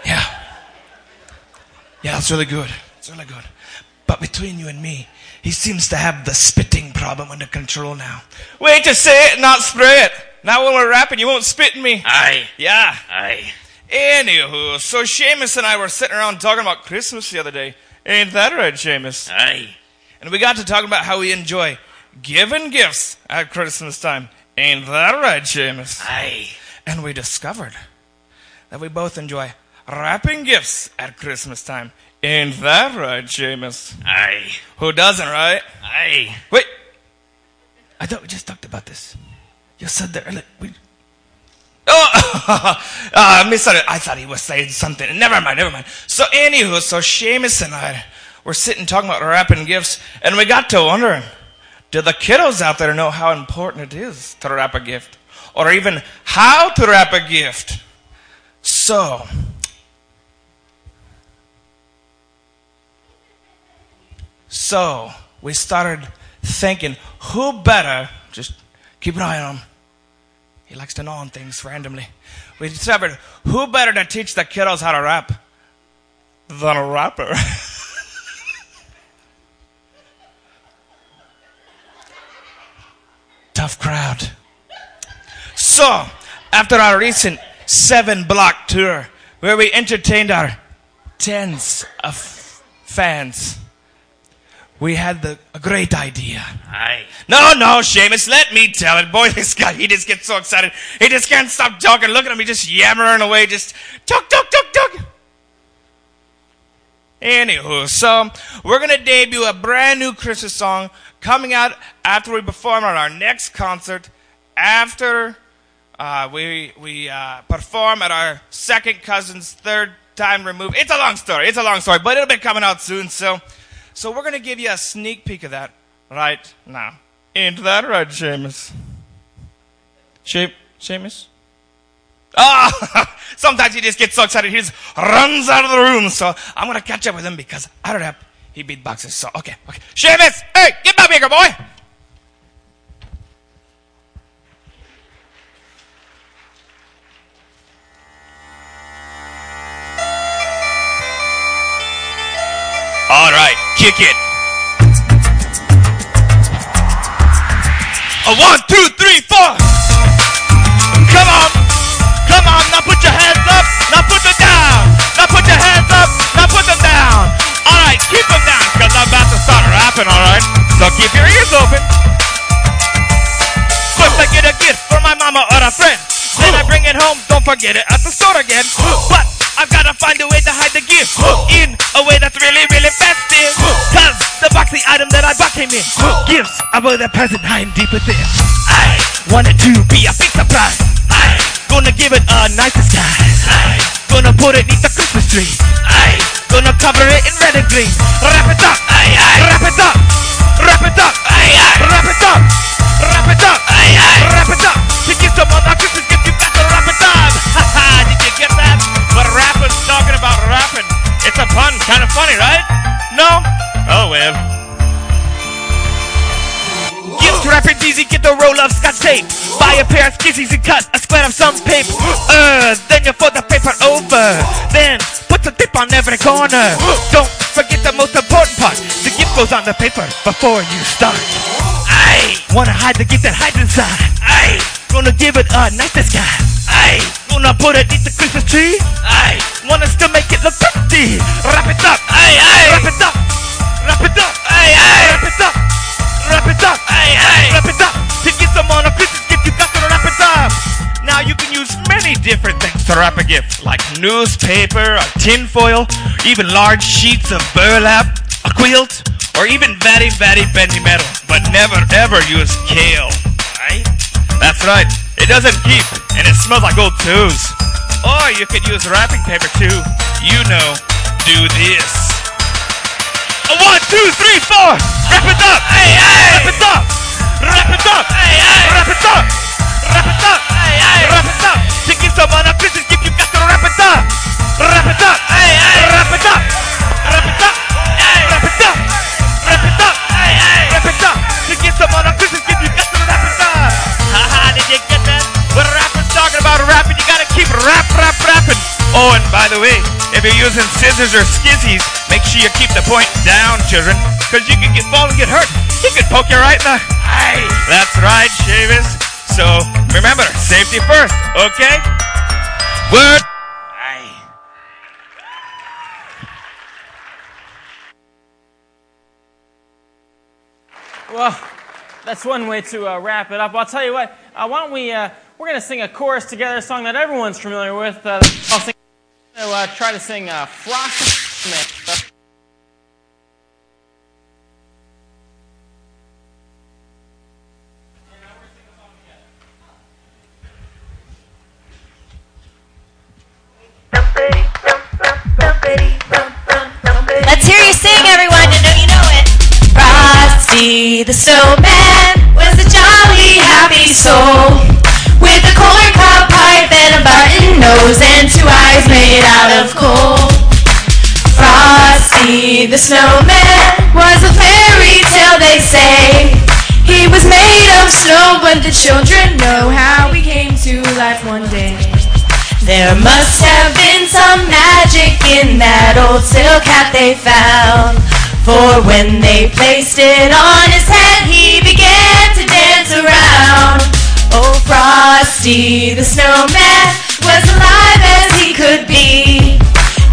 Yeah. Yeah, it's really good. It's really good. But between you and me, he seems to have the spitting problem under control now. Wait to say it, not spray it. Now when we're rapping, you won't spit in me. Aye. Yeah. Aye. Anywho, so Seamus and I were sitting around talking about Christmas the other day. Ain't that right, Seamus? Aye. And we got to talking about how we enjoy giving gifts at Christmas time. Ain't that right, Seamus? Aye. And we discovered that we both enjoy wrapping gifts at Christmas time. Ain't that right, Seamus? Aye. Who doesn't, right? Aye. Wait. I thought we just talked about this. You said that earlier. We... Oh, uh, misunderstood. I thought he was saying something. Never mind, never mind. So, anywho, so Seamus and I were sitting talking about wrapping gifts, and we got to wondering do the kiddos out there know how important it is to wrap a gift? Or even how to wrap a gift? So, so we started thinking, who better, just keep an eye on him. He likes to know on things randomly. We discovered, who better to teach the kiddos how to rap than a rapper? Tough crowd. So, after our recent seven block tour, where we entertained our tens of fans, we had the, a great idea. Aye. No, no, Seamus, let me tell it. Boy, this guy, he just gets so excited. He just can't stop talking. Look at him, he just yammering away, just talk, talk, talk, talk. Anywho, so we're gonna debut a brand new Christmas song coming out after we perform at our next concert. After uh, we we uh, perform at our second cousin's third time removed. It's a long story. It's a long story, but it'll be coming out soon. So, so we're gonna give you a sneak peek of that right now. Ain't that right, Seamus? She- Seamus? Ah, sometimes he just gets so excited he just runs out of the room. So I'm gonna catch up with him because I don't have he beatboxes. So okay, okay. Seamus, hey, get back here, boy. All right, kick it. A one, two, three, four. Come on. Come on. Now put your hands up. Now put them down. Now put your hands up. Now put them down. All right. Keep them down because I'm about to start rapping, all right? So keep your ears open. First I get a gift for my mama or a friend. Then I bring it home, don't forget it at the store again. But I've gotta find a way to hide the gift in a way that's really, really festive. Cause the boxy item that I bought came in. Gifts about the present hiding deep within. I wanted to be a big surprise. I gonna give it a nice disguise. I gonna put it neath the Christmas tree. I gonna cover it in red and green. Wrap it up. Aye, aye. Wrap it up. Wrap it up. Wrap it up. Wrap it up. Wrap it up. To a Christmas gift, you got to wrap it up. Haha, did you get that? But rappers talking about rapping. It's a pun. Kind of funny, right? No? Oh, well. Gift wrapping's easy, get the roll of scotch tape. Buy a pair of skizzies and cut a square of some paper. Uh, then you fold the paper over. Then put the tape on every corner. Don't forget the most important part. The gift goes on the paper before you start. I wanna hide the gift that hides inside. I gonna give it a nice disguise. I gonna put it in the Christmas tree. I wanna still make it look pretty. Wrap it up. Aye. Wrap it up. To give someone a Christmas gift, you got to wrap it up. Now you can use many different things to wrap a gift, like newspaper, or tin foil, even large sheets of burlap, a quilt, or even very, very bendy metal. But never ever use kale. Right? That's right. It doesn't keep, and it smells like old toes. Or you could use wrapping paper too. You know, do this. One, two, three, four. Wrap it up. Hey, hey. Wrap it up. Wrap it up. Hey, hey. Wrap it up. Wrap it up. Hey, hey. Wrap it up. To give someone a Christmas gift, you got to wrap it up. Wrap it up. Hey, hey. Wrap it up. Wrap it up. Hey. Wrap it up. Wrap it up. Hey, hey. Wrap it up. To give someone a Christmas gift, you got to wrap it up. Haha, did you get that? A rapper's talking about rapping, you gotta keep rap, rap, rapping. Oh, and by the way, if you're using scissors or skizzies, make sure you keep the point down, children, because you can get fall and get hurt. He could poke you right in the eye. That's right, Shavis. So remember, safety first, okay? Word. Aye. Well, that's one way to uh, wrap it up. I'll tell you what. Uh, why don't we? Uh, we're going to sing a chorus together, a song that everyone's familiar with. Uh, I'll sing. So, uh, try to sing uh, "Frosty." Let's hear you sing, everyone. I know you know it. Frosty the snowman was a jolly happy soul nose and two eyes made out of coal. Frosty the snowman was a fairy tale, they say. He was made of snow, but the children know how he came to life one day. There must have been some magic in that old silk hat they found. For when they placed it on his head, he began to dance around. Oh, Frosty the snowman was alive as he could be.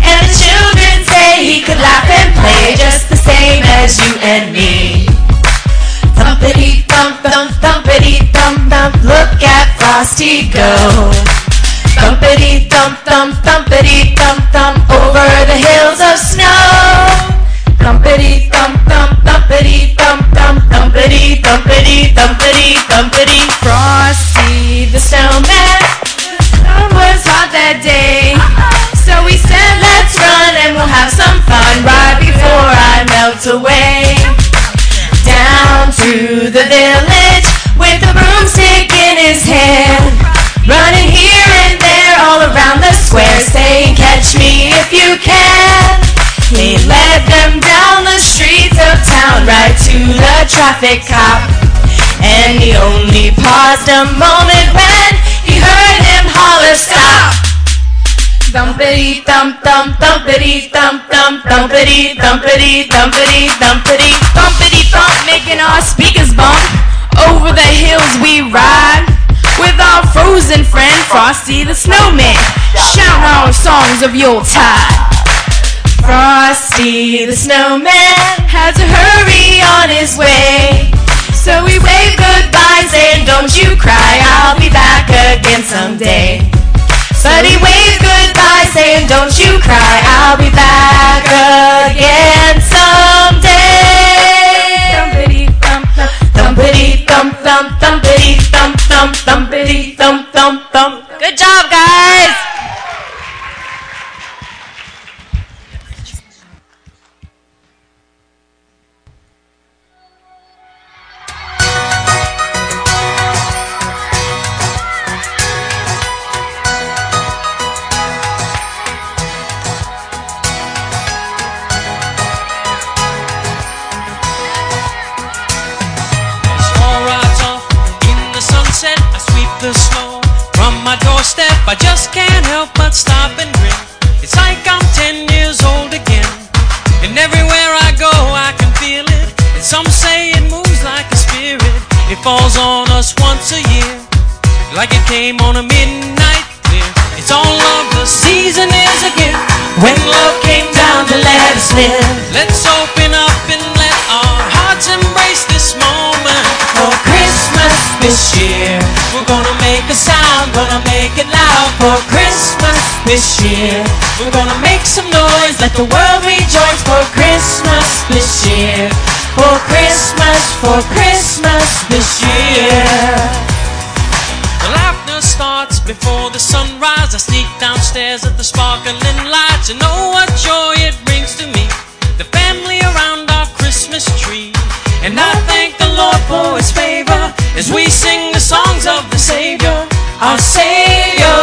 And the children say he could laugh and play just the same as you and me. Thumpity thump thump thumpity thump thump, look at Frosty go. Thumpity thump thump thumpity thump thump over the hills of snow. Thumpity thump thump thumpity thump thump thumpity thumpity thumpity thumpity. Frosty the snowman day, so we said let's run and we'll have some fun right before I melt away. Down through the village with a broomstick in his hand. Running here and there all around the square saying catch me if you can. He led them down the streets of town right to the traffic cop. And he only paused a moment when he heard him holler stop. Thumpity thump thump thumpity thump thump thumpity thumpity thumpity thumpity thump making our speakers bump. Over the hills we ride with our frozen friend Frosty the Snowman. Shout our songs of Yuletide. Frosty the Snowman had to hurry on his way. So we wave goodbye saying, Don't you cry, I'll be back again someday. But he waved goodbye saying, Don't you cry, I'll be back again someday. Thumpity thump thump, thumpity thump thump, thumpity thump thump, thumpity thump thump thump. Good job, guys. I just can't help but stop and grin. It's like I'm ten years old again. And everywhere I go, I can feel it. And some say it moves like a spirit. It falls on us once a year, like it came on a midnight clear. It's all love. The season is a gift. When love came down to let us live. Let's open up and let our hearts embrace this moment Christmas this year. We're gonna make a sound, gonna make it loud for Christmas this year. We're gonna make some noise, let the world rejoice for Christmas this year. For Christmas, for Christmas this year. The laughter starts before the sunrise. I sneak downstairs at the sparkling lights and know what joy it brings to me. The family around our Christmas tree. And I thank the Lord for his favor as we sing the songs of the Savior, our Savior.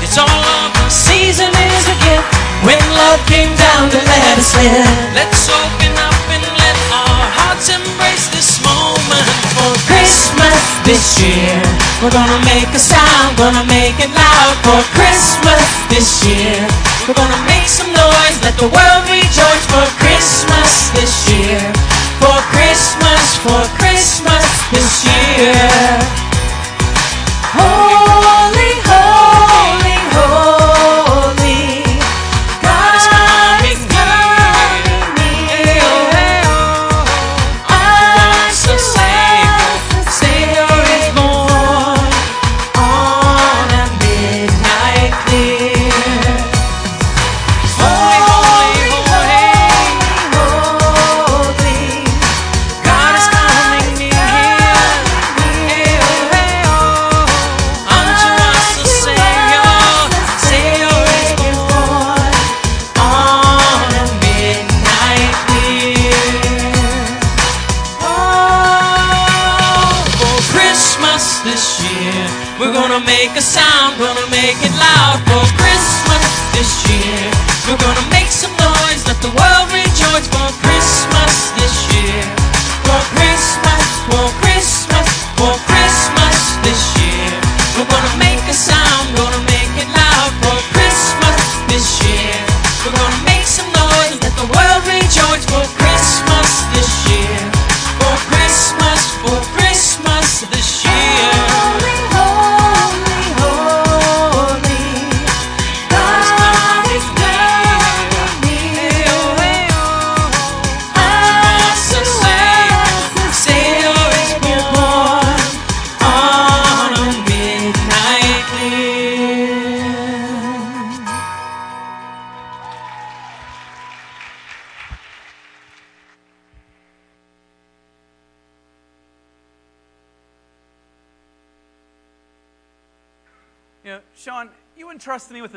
It's all of the season is a gift when love came down to let us live. Let's open up and let our hearts embrace this moment for Christmas this year. We're gonna make a sound, gonna make it loud for Christmas this year. We're gonna make some noise, let the world rejoice for Christmas this year. For Christmas, for Christmas this year. Holy,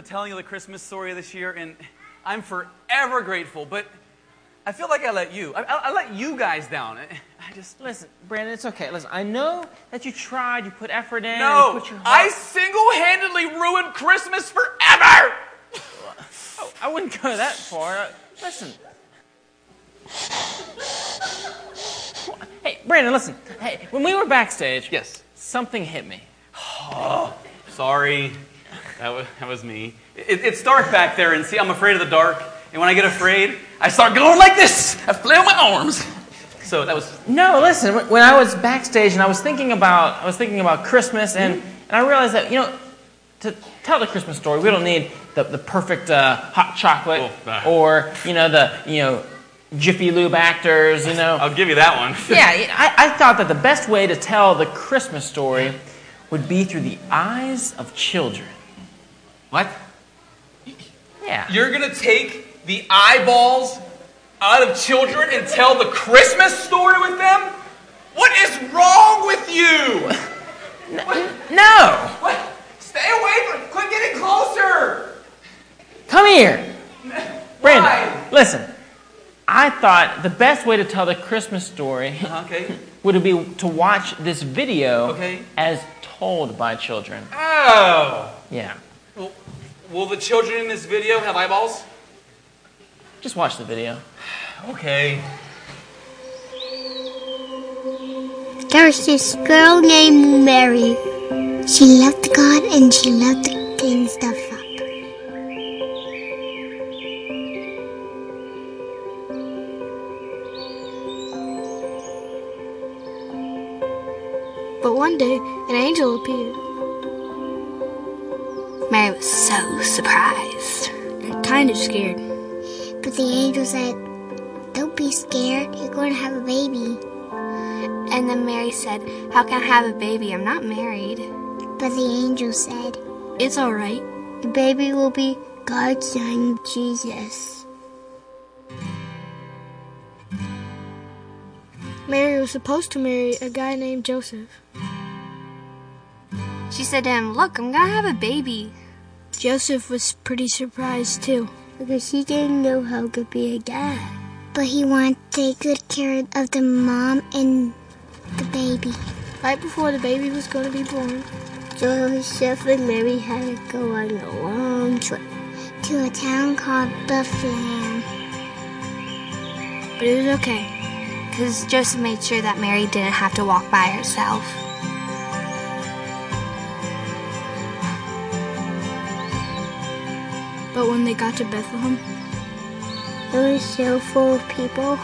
the telling of the Christmas story this year, and I'm forever grateful. But I feel like I let you, I, I, I let you guys down. I, I just Listen, Brandon, it's okay. Listen, I know that you tried, you put effort in, no. you put your I single-handedly ruined Christmas forever. Oh, I wouldn't go that far. Listen. Hey, Brandon, listen. Hey, when we were backstage, yes, something hit me. Oh, sorry. That was, that was me. It, it's dark back there, and see, I'm afraid of the dark. And when I get afraid, I start going like this. I flail my arms. So that was No, listen. When I was backstage and I was thinking about, I was thinking about Christmas, and, and I realized that you know, to tell the Christmas story, we don't need the, the perfect uh, hot chocolate or you know the you know Jiffy Lube actors. You know, I'll give you that one. yeah, I, I thought that the best way to tell the Christmas story would be through the eyes of children. What? Yeah. You're gonna take the eyeballs out of children and tell the Christmas story with them? What is wrong with you? No. What? Stay away from. Quit getting closer. Come here. Brandon, listen. I thought the best way to tell the Christmas story Okay. would be to watch this video Okay. as told by children. Oh. Yeah. Well, will the children in this video have eyeballs? Just watch the video. Okay. There's this girl named Mary. She loved God and she loved to clean stuff up. But one day, an angel appeared. Mary was so surprised and kind of scared. But the angel said, Don't be scared, you're going to have a baby. And then Mary said, How can I have a baby? I'm not married. But the angel said, It's all right. The baby will be God's son, Jesus. Mary was supposed to marry a guy named Joseph. She said to him, Look, I'm gonna have a baby. Joseph was pretty surprised too. Because he didn't know how to be a dad. But he wanted to take good care of the mom and the baby. Right before the baby was going to be born, Joseph and Mary had to go on a long trip to a town called Bethlehem. but it was okay. Because Joseph made sure that Mary didn't have to walk by herself. But when they got to Bethlehem, It was so full of people.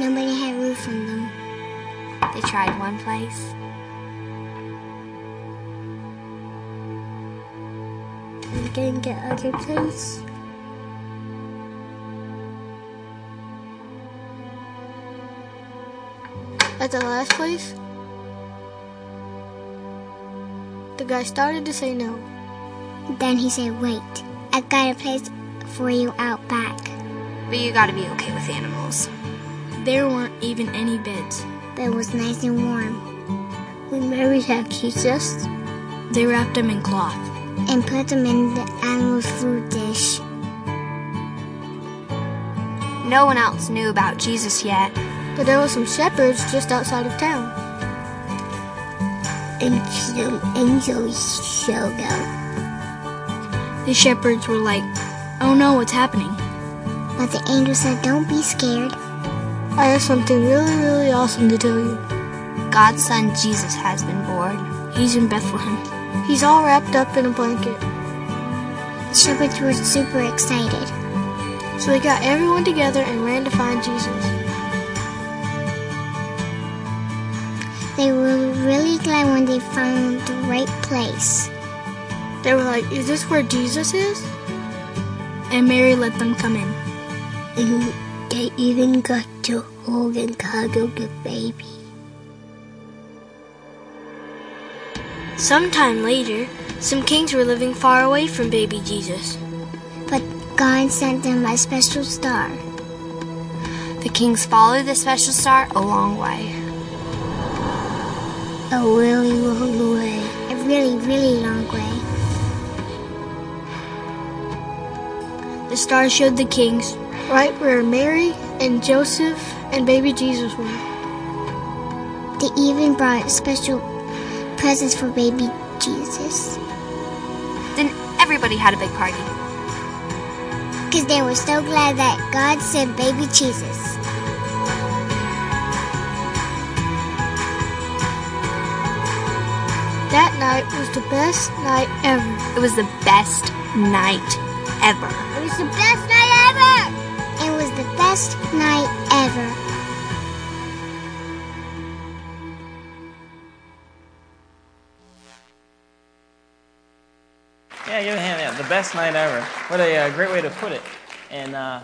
Nobody had roof on them. They tried one place. We didn't get other place. at the last place, the guy started to say no. Then he said, Wait, I've got a place for you out back. But you gotta be okay with animals. There weren't even any beds. But it was nice and warm. When Mary had Jesus, They wrapped him in cloth. and put them in the animal's food dish. No one else knew about Jesus yet. But there were some shepherds just outside of town. And some angels showed up. The shepherds were like, Oh no, what's happening? But the angel said, Don't be scared. Oh, I have something really, really awesome to tell you. God's son Jesus has been born. He's in Bethlehem. He's all wrapped up in a blanket. The shepherds were super excited. So they got everyone together and ran to find Jesus. They were really glad when they found the right place. They were like, Is this where Jesus is? And Mary let them come in. And they even got to hold and cuddle the baby. Sometime later, some kings were living far away from baby Jesus. But God sent them a special star. The kings followed the special star a long way. A really long way. A really, really long way. The star showed the kings right where Mary and Joseph and baby Jesus were. They even brought special presents for baby Jesus. Then everybody had a big party. Because they were so glad that God sent baby Jesus. That night was the best night ever. It was the best night ever. It was the best night ever! It was the best night ever. Yeah, yeah, yeah, yeah. The best night ever. What a uh, great way to put it. And uh,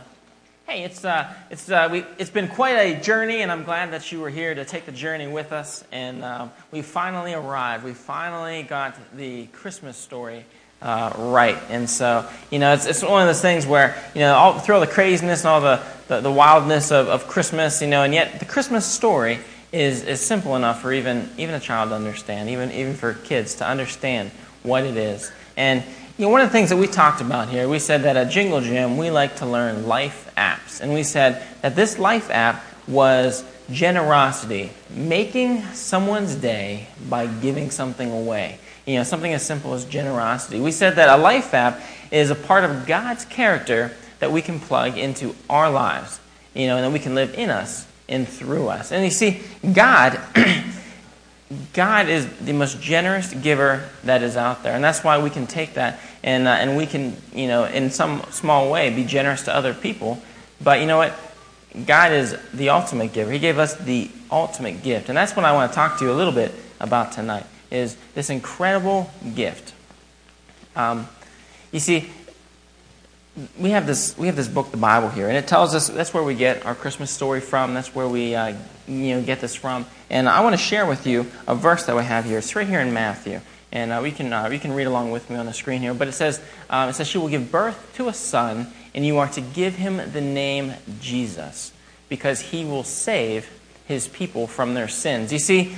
hey, it's, uh, it's, uh, we, it's been quite a journey, and I'm glad that you were here to take the journey with us. And um, we finally arrived. We finally got the Christmas story uh, right, and so you know it's, it's one of those things where you know all through all the craziness and all the, the, the wildness of, of Christmas, you know, and yet the Christmas story is, is simple enough for even even a child to understand, even even for kids to understand what it is. And you know, one of the things that we talked about here, we said that at Jingle Jam we like to learn life apps, and we said that this life app was generosity, making someone's day by giving something away. You know, something as simple as generosity. We said that a life app is a part of God's character that we can plug into our lives, you know, and that we can live in us and through us. And you see, God God is the most generous giver that is out there. And that's why we can take that and, uh, and we can, you know, in some small way be generous to other people. But you know what? God is the ultimate giver. He gave us the ultimate gift. And that's what I want to talk to you a little bit about tonight is this incredible gift. Um, you see, we have this we have this book, the Bible, here, and it tells us that's where we get our Christmas story from. That's where we uh, you know get this from. And I want to share with you a verse that we have here. It's right here in Matthew, and uh, we can uh, can read along with me on the screen here. But it says um, it says she will give birth to a son, and you are to give him the name Jesus, because he will save his people from their sins. You see.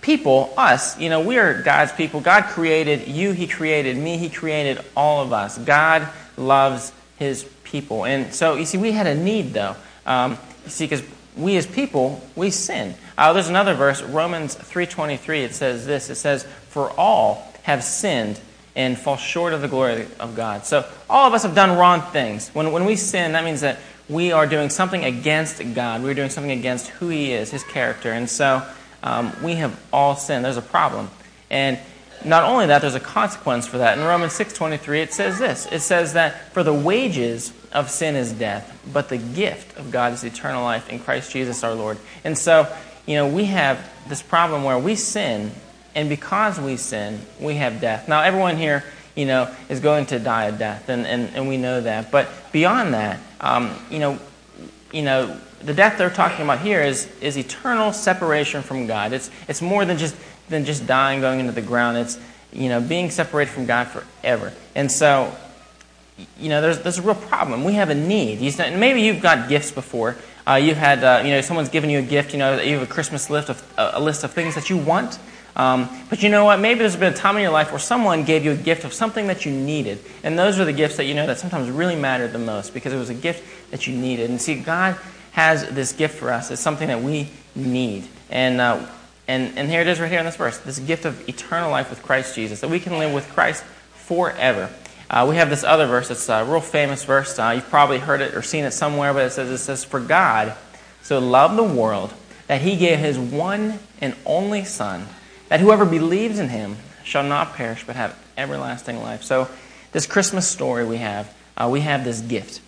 People, us, you know, we are God's people. God created you, He created me, He created all of us. God loves his people. And so, you see, we had a need, though. Um, you see, because we as people, we sin. Uh, there's another verse, Romans 3.23, it says this. It says, For all have sinned and fall short of the glory of God. So all of us have done wrong things. When, when we sin, that means that we are doing something against God. We're doing something against who He is, His character. And so um, we have all sinned. There's a problem. And not only that, there's a consequence for that. In Romans 6.23, it says this. It says that for the wages of sin is death, but the gift of God is eternal life in Christ Jesus our Lord. And so, you know, we have this problem where we sin, and because we sin, we have death. Now, everyone here, you know, is going to die a death, and, and, and we know that. But beyond that, um, you know, you know, the death they're talking about here is, is eternal separation from God. It's, it's more than just than just dying, going into the ground. It's, you know, being separated from God forever. And so, you know, there's, there's a real problem. We have a need. Not, maybe you've got gifts before. Uh, you've had, uh, you know, someone's given you a gift. You know, you have a Christmas list of a list of things that you want. Um, but you know what? Maybe there's been a time in your life where someone gave you a gift of something that you needed, and those are the gifts that you know that sometimes really matter the most because it was a gift that you needed. And see, God has this gift for us. It's something that we need, and uh, and, and here it is right here in this verse this gift of eternal life with Christ Jesus, that we can live with Christ forever. Uh, we have this other verse. It's a real famous verse. Uh, you've probably heard it or seen it somewhere, but it says, it says, For God so loved the world that he gave his one and only Son, that whoever believes in him shall not perish but have everlasting life. So, this Christmas story we have, uh, we have this gift.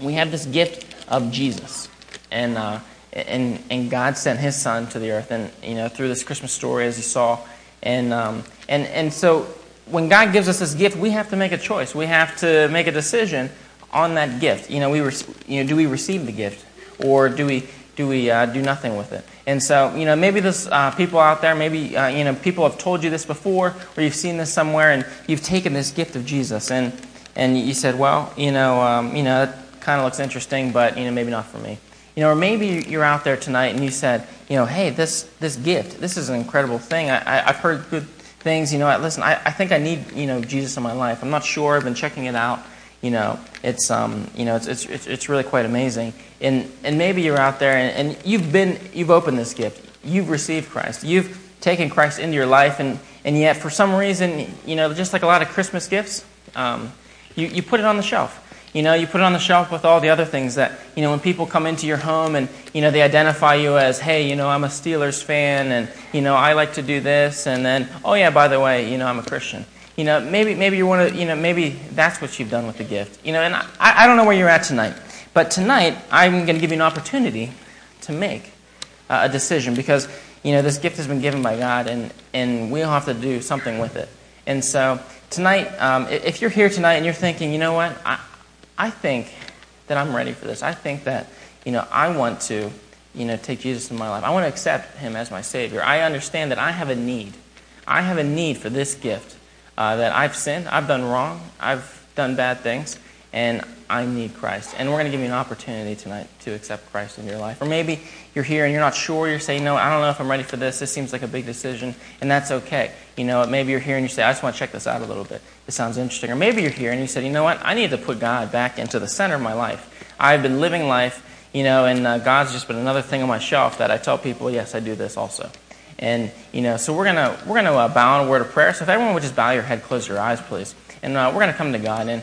We have this gift of Jesus. And uh, and, and God sent his son to the earth, and you know through this Christmas story, as you saw, and um, and and so when God gives us this gift, we have to make a choice. We have to make a decision on that gift. You know, we you know do we receive the gift, or do we do we uh, do nothing with it? And so you know maybe there's uh, people out there, maybe uh, you know people have told you this before, or you've seen this somewhere, and you've taken this gift of Jesus, and and you said, well, you know, um, you know, kind of looks interesting, but you know maybe not for me. You know, or maybe you're out there tonight and you said, you know, hey, this, this gift, this is an incredible thing. I, I, have heard good things. You know, listen, I, I think I need, you know, Jesus in my life. I'm not sure. I've been checking it out. You know, it's, um, you know, it's, it's, it's really quite amazing. And, and maybe you're out there and, and you've been, you've opened this gift. You've received Christ. You've taken Christ into your life. And, and yet, for some reason, you know, just like a lot of Christmas gifts, um, you, you put it on the shelf. You know, you put it on the shelf with all the other things that, you know, when people come into your home and, you know, they identify you as, hey, you know, I'm a Steelers fan and, you know, I like to do this. And then, oh, yeah, by the way, you know, I'm a Christian. You know, maybe, maybe you want to, you know, maybe that's what you've done with the gift. You know, and I, I don't know where you're at tonight. But tonight, I'm going to give you an opportunity to make uh, a decision because, you know, this gift has been given by God and, and we all have to do something with it. And so tonight, um, if you're here tonight and you're thinking, you know what, I, I think that I'm ready for this. I think that, you know, I want to, you know, take Jesus in my life. I want to accept him as my Savior. I understand that I have a need. I have a need for this gift. Uh, that I've sinned, I've done wrong, I've done bad things, and I need Christ. And we're going to give you an opportunity tonight to accept Christ in your life. Or maybe you're here and you're not sure. You're saying, no, I don't know if I'm ready for this. This seems like a big decision, and that's okay. You know, maybe you're here and you say, I just want to check this out a little bit. This sounds interesting. Or maybe you're here and you said, you know what? I need to put God back into the center of my life. I've been living life, you know, and uh, God's just been another thing on my shelf that I tell people, yes, I do this also. And you know, so we're gonna we're gonna uh, bow in a word of prayer. So if everyone would just bow your head, close your eyes, please, and uh, we're gonna come to God. And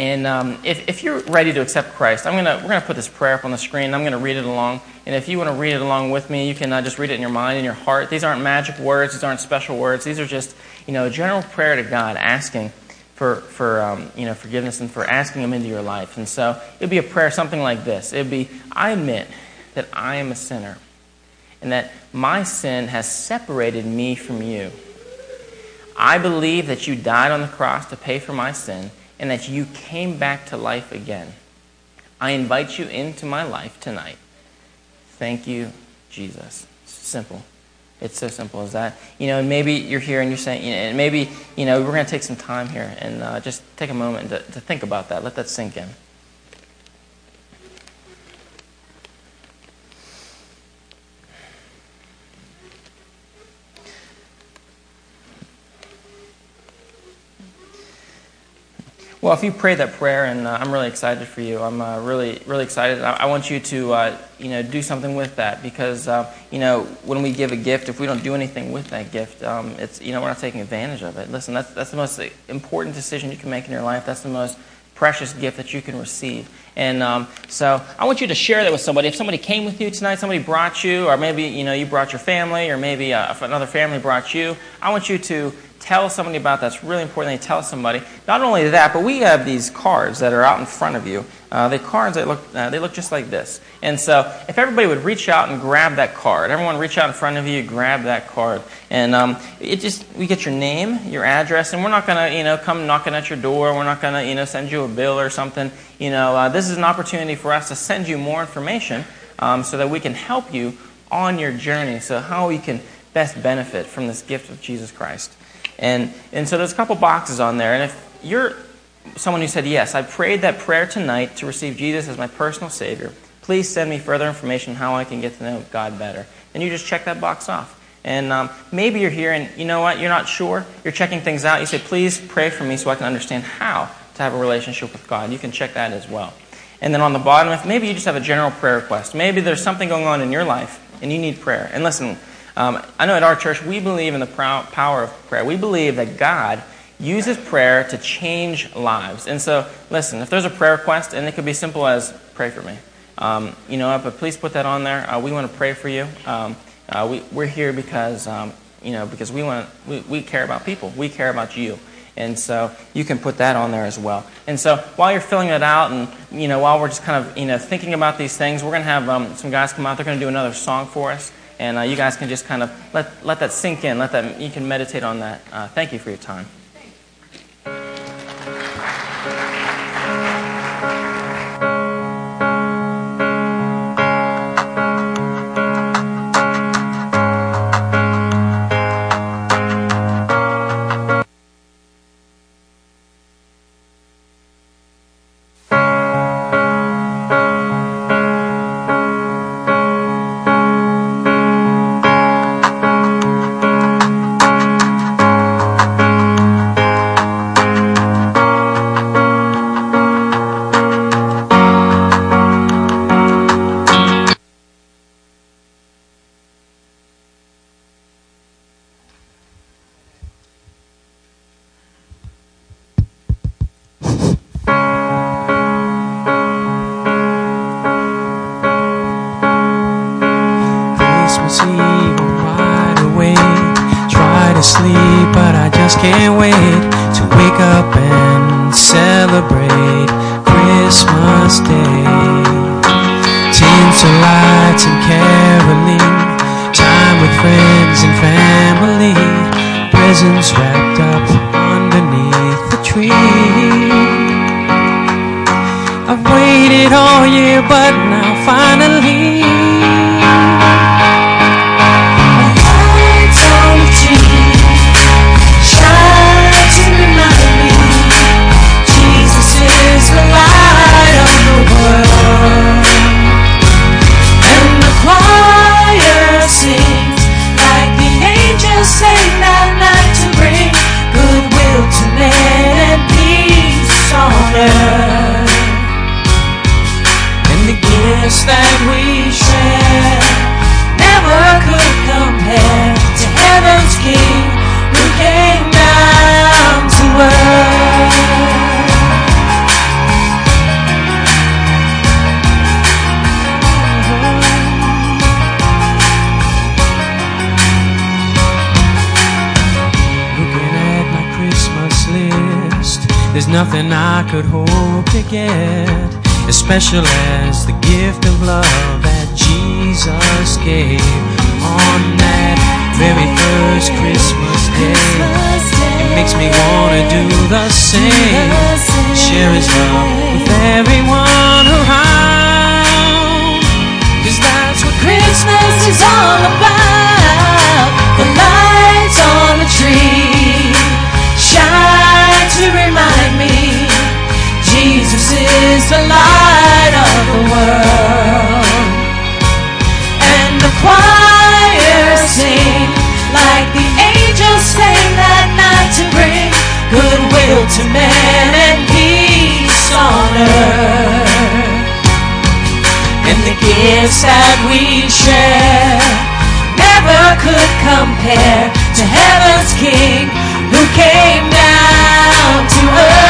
and um, if if you're ready to accept Christ, I'm gonna we're gonna put this prayer up on the screen. I'm gonna read it along. And if you want to read it along with me, you can uh, just read it in your mind in your heart. These aren't magic words. These aren't special words. These are just you know a general prayer to God, asking for for um, you know forgiveness and for asking Him into your life. And so it'd be a prayer something like this. It'd be, I admit that I am a sinner and that my sin has separated me from you. I believe that you died on the cross to pay for my sin and that you came back to life again. I invite you into my life tonight. Thank you, Jesus. Simple. It's so simple as that. You know, and maybe you're here and you're saying, you know, and maybe, you know, we're going to take some time here and uh, just take a moment to, to think about that. Let that sink in. Well, if you pray that prayer, and uh, I'm really excited for you, I'm uh, really, really excited. I, I want you to, uh, you know, do something with that because, uh, you know, when we give a gift, if we don't do anything with that gift, um, it's, you know, we're not taking advantage of it. Listen, that's that's the most important decision you can make in your life. That's the most precious gift that you can receive. And um, so I want you to share that with somebody. If somebody came with you tonight, somebody brought you, or maybe you know you brought your family, or maybe uh, another family brought you, I want you to tell somebody about that. It's really important that you tell somebody. Not only that, but we have these cards that are out in front of you. Uh, the cards they look uh, they look just like this. And so if everybody would reach out and grab that card, everyone reach out in front of you, grab that card, and um, it just we get your name, your address, and we're not gonna you know come knocking at your door. We're not gonna you know send you a bill or something. You know uh, this is an opportunity for us to send you more information um, so that we can help you on your journey. So how you can best benefit from this gift of Jesus Christ. And, and so there's a couple boxes on there. And if you're someone who said, Yes, I prayed that prayer tonight to receive Jesus as my personal Savior, please send me further information how I can get to know God better. And you just check that box off. And um, maybe you're here and you know what, you're not sure. You're checking things out. You say, Please pray for me so I can understand how to have a relationship with God. You can check that as well. And then on the bottom, if maybe you just have a general prayer request, maybe there's something going on in your life and you need prayer. And listen, um, I know at our church we believe in the power of prayer. We believe that God uses prayer to change lives. And so, listen, if there's a prayer request, and it could be simple as pray for me, um, you know, but please put that on there. Uh, we want to pray for you. Um, uh, we, we're here because, um, you know, because we want we, we care about people. We care about you. And so you can put that on there as well. And so while you're filling it out, and you know, while we're just kind of you know thinking about these things, we're going to have um, some guys come out. They're going to do another song for us, and uh, you guys can just kind of let let that sink in. Let that you can meditate on that. Uh, thank you for your time. Nothing I could hope to get as special as the gift of love that Jesus gave on that very first Christmas day. It makes me want to do the same, share His love with everyone to man and peace on earth. And the gifts that we share never could compare to heaven's King who came down to earth.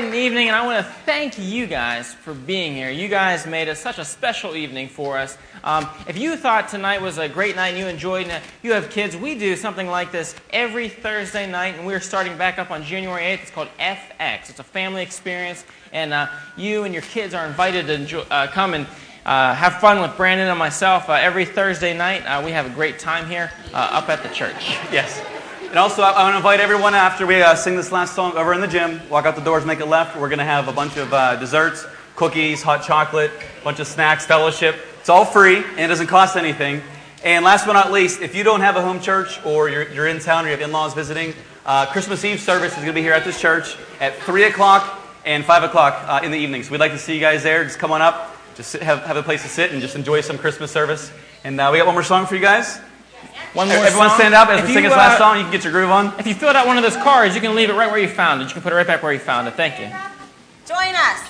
An evening, and I want to thank you guys for being here. You guys made it such a special evening for us. Um, if you thought tonight was a great night and you enjoyed it, you have kids, we do something like this every Thursday night, and we're starting back up on January 8th. It's called FX. It's a family experience, and uh, you and your kids are invited to enjoy, uh, come and uh, have fun with Brandon and myself uh, every Thursday night. Uh, we have a great time here uh, up at the church. Yes. And also, I, I want to invite everyone after we uh, sing this last song over in the gym. Walk out the doors, make a left. We're going to have a bunch of uh, desserts, cookies, hot chocolate, a bunch of snacks, fellowship. It's all free and it doesn't cost anything. And last but not least, if you don't have a home church or you're, you're in town or you have in laws visiting, uh, Christmas Eve service is going to be here at this church at 3 o'clock and 5 o'clock uh, in the evening. So we'd like to see you guys there. Just come on up, just sit, have, have a place to sit and just enjoy some Christmas service. And uh, we got one more song for you guys. One more Everyone song. stand up as if we sing this uh, last song. You can get your groove on. If you filled out one of those cards, you can leave it right where you found it. You can put it right back where you found it. Thank you. Join us.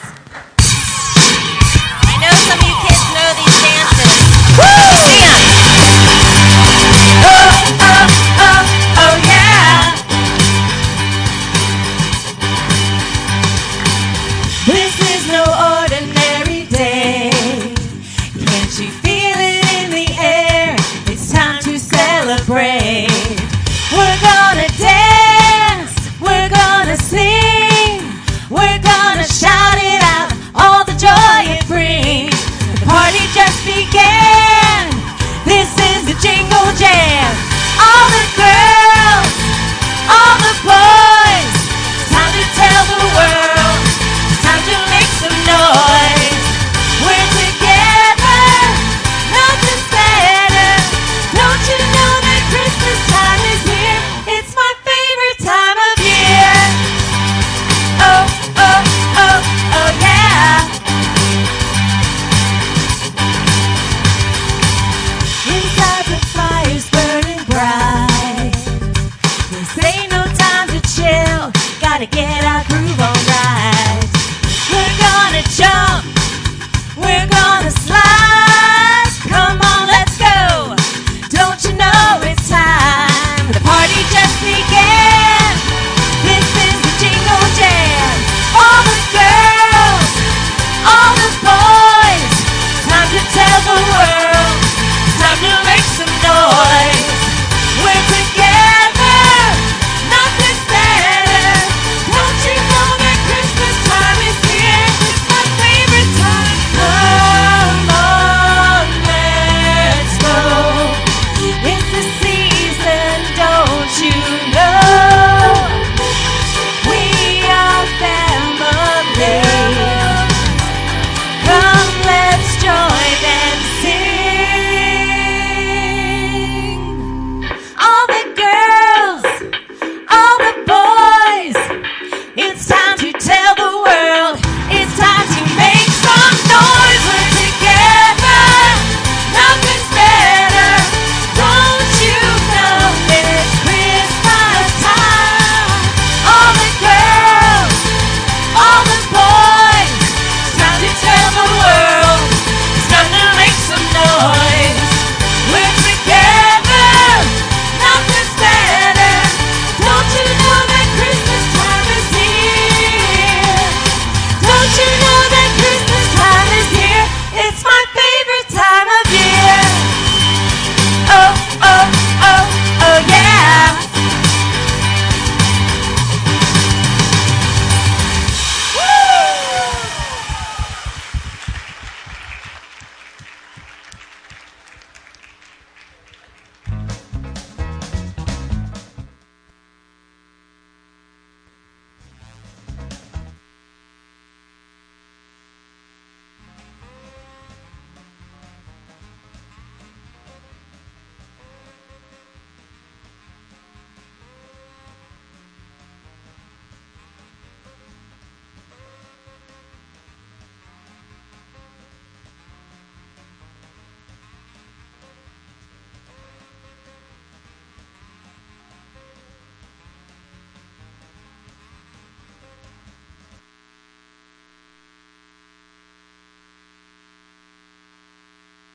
I know some of you kids know these dances. Woo! again. This is the Jingle Jam. gotta get our groove on.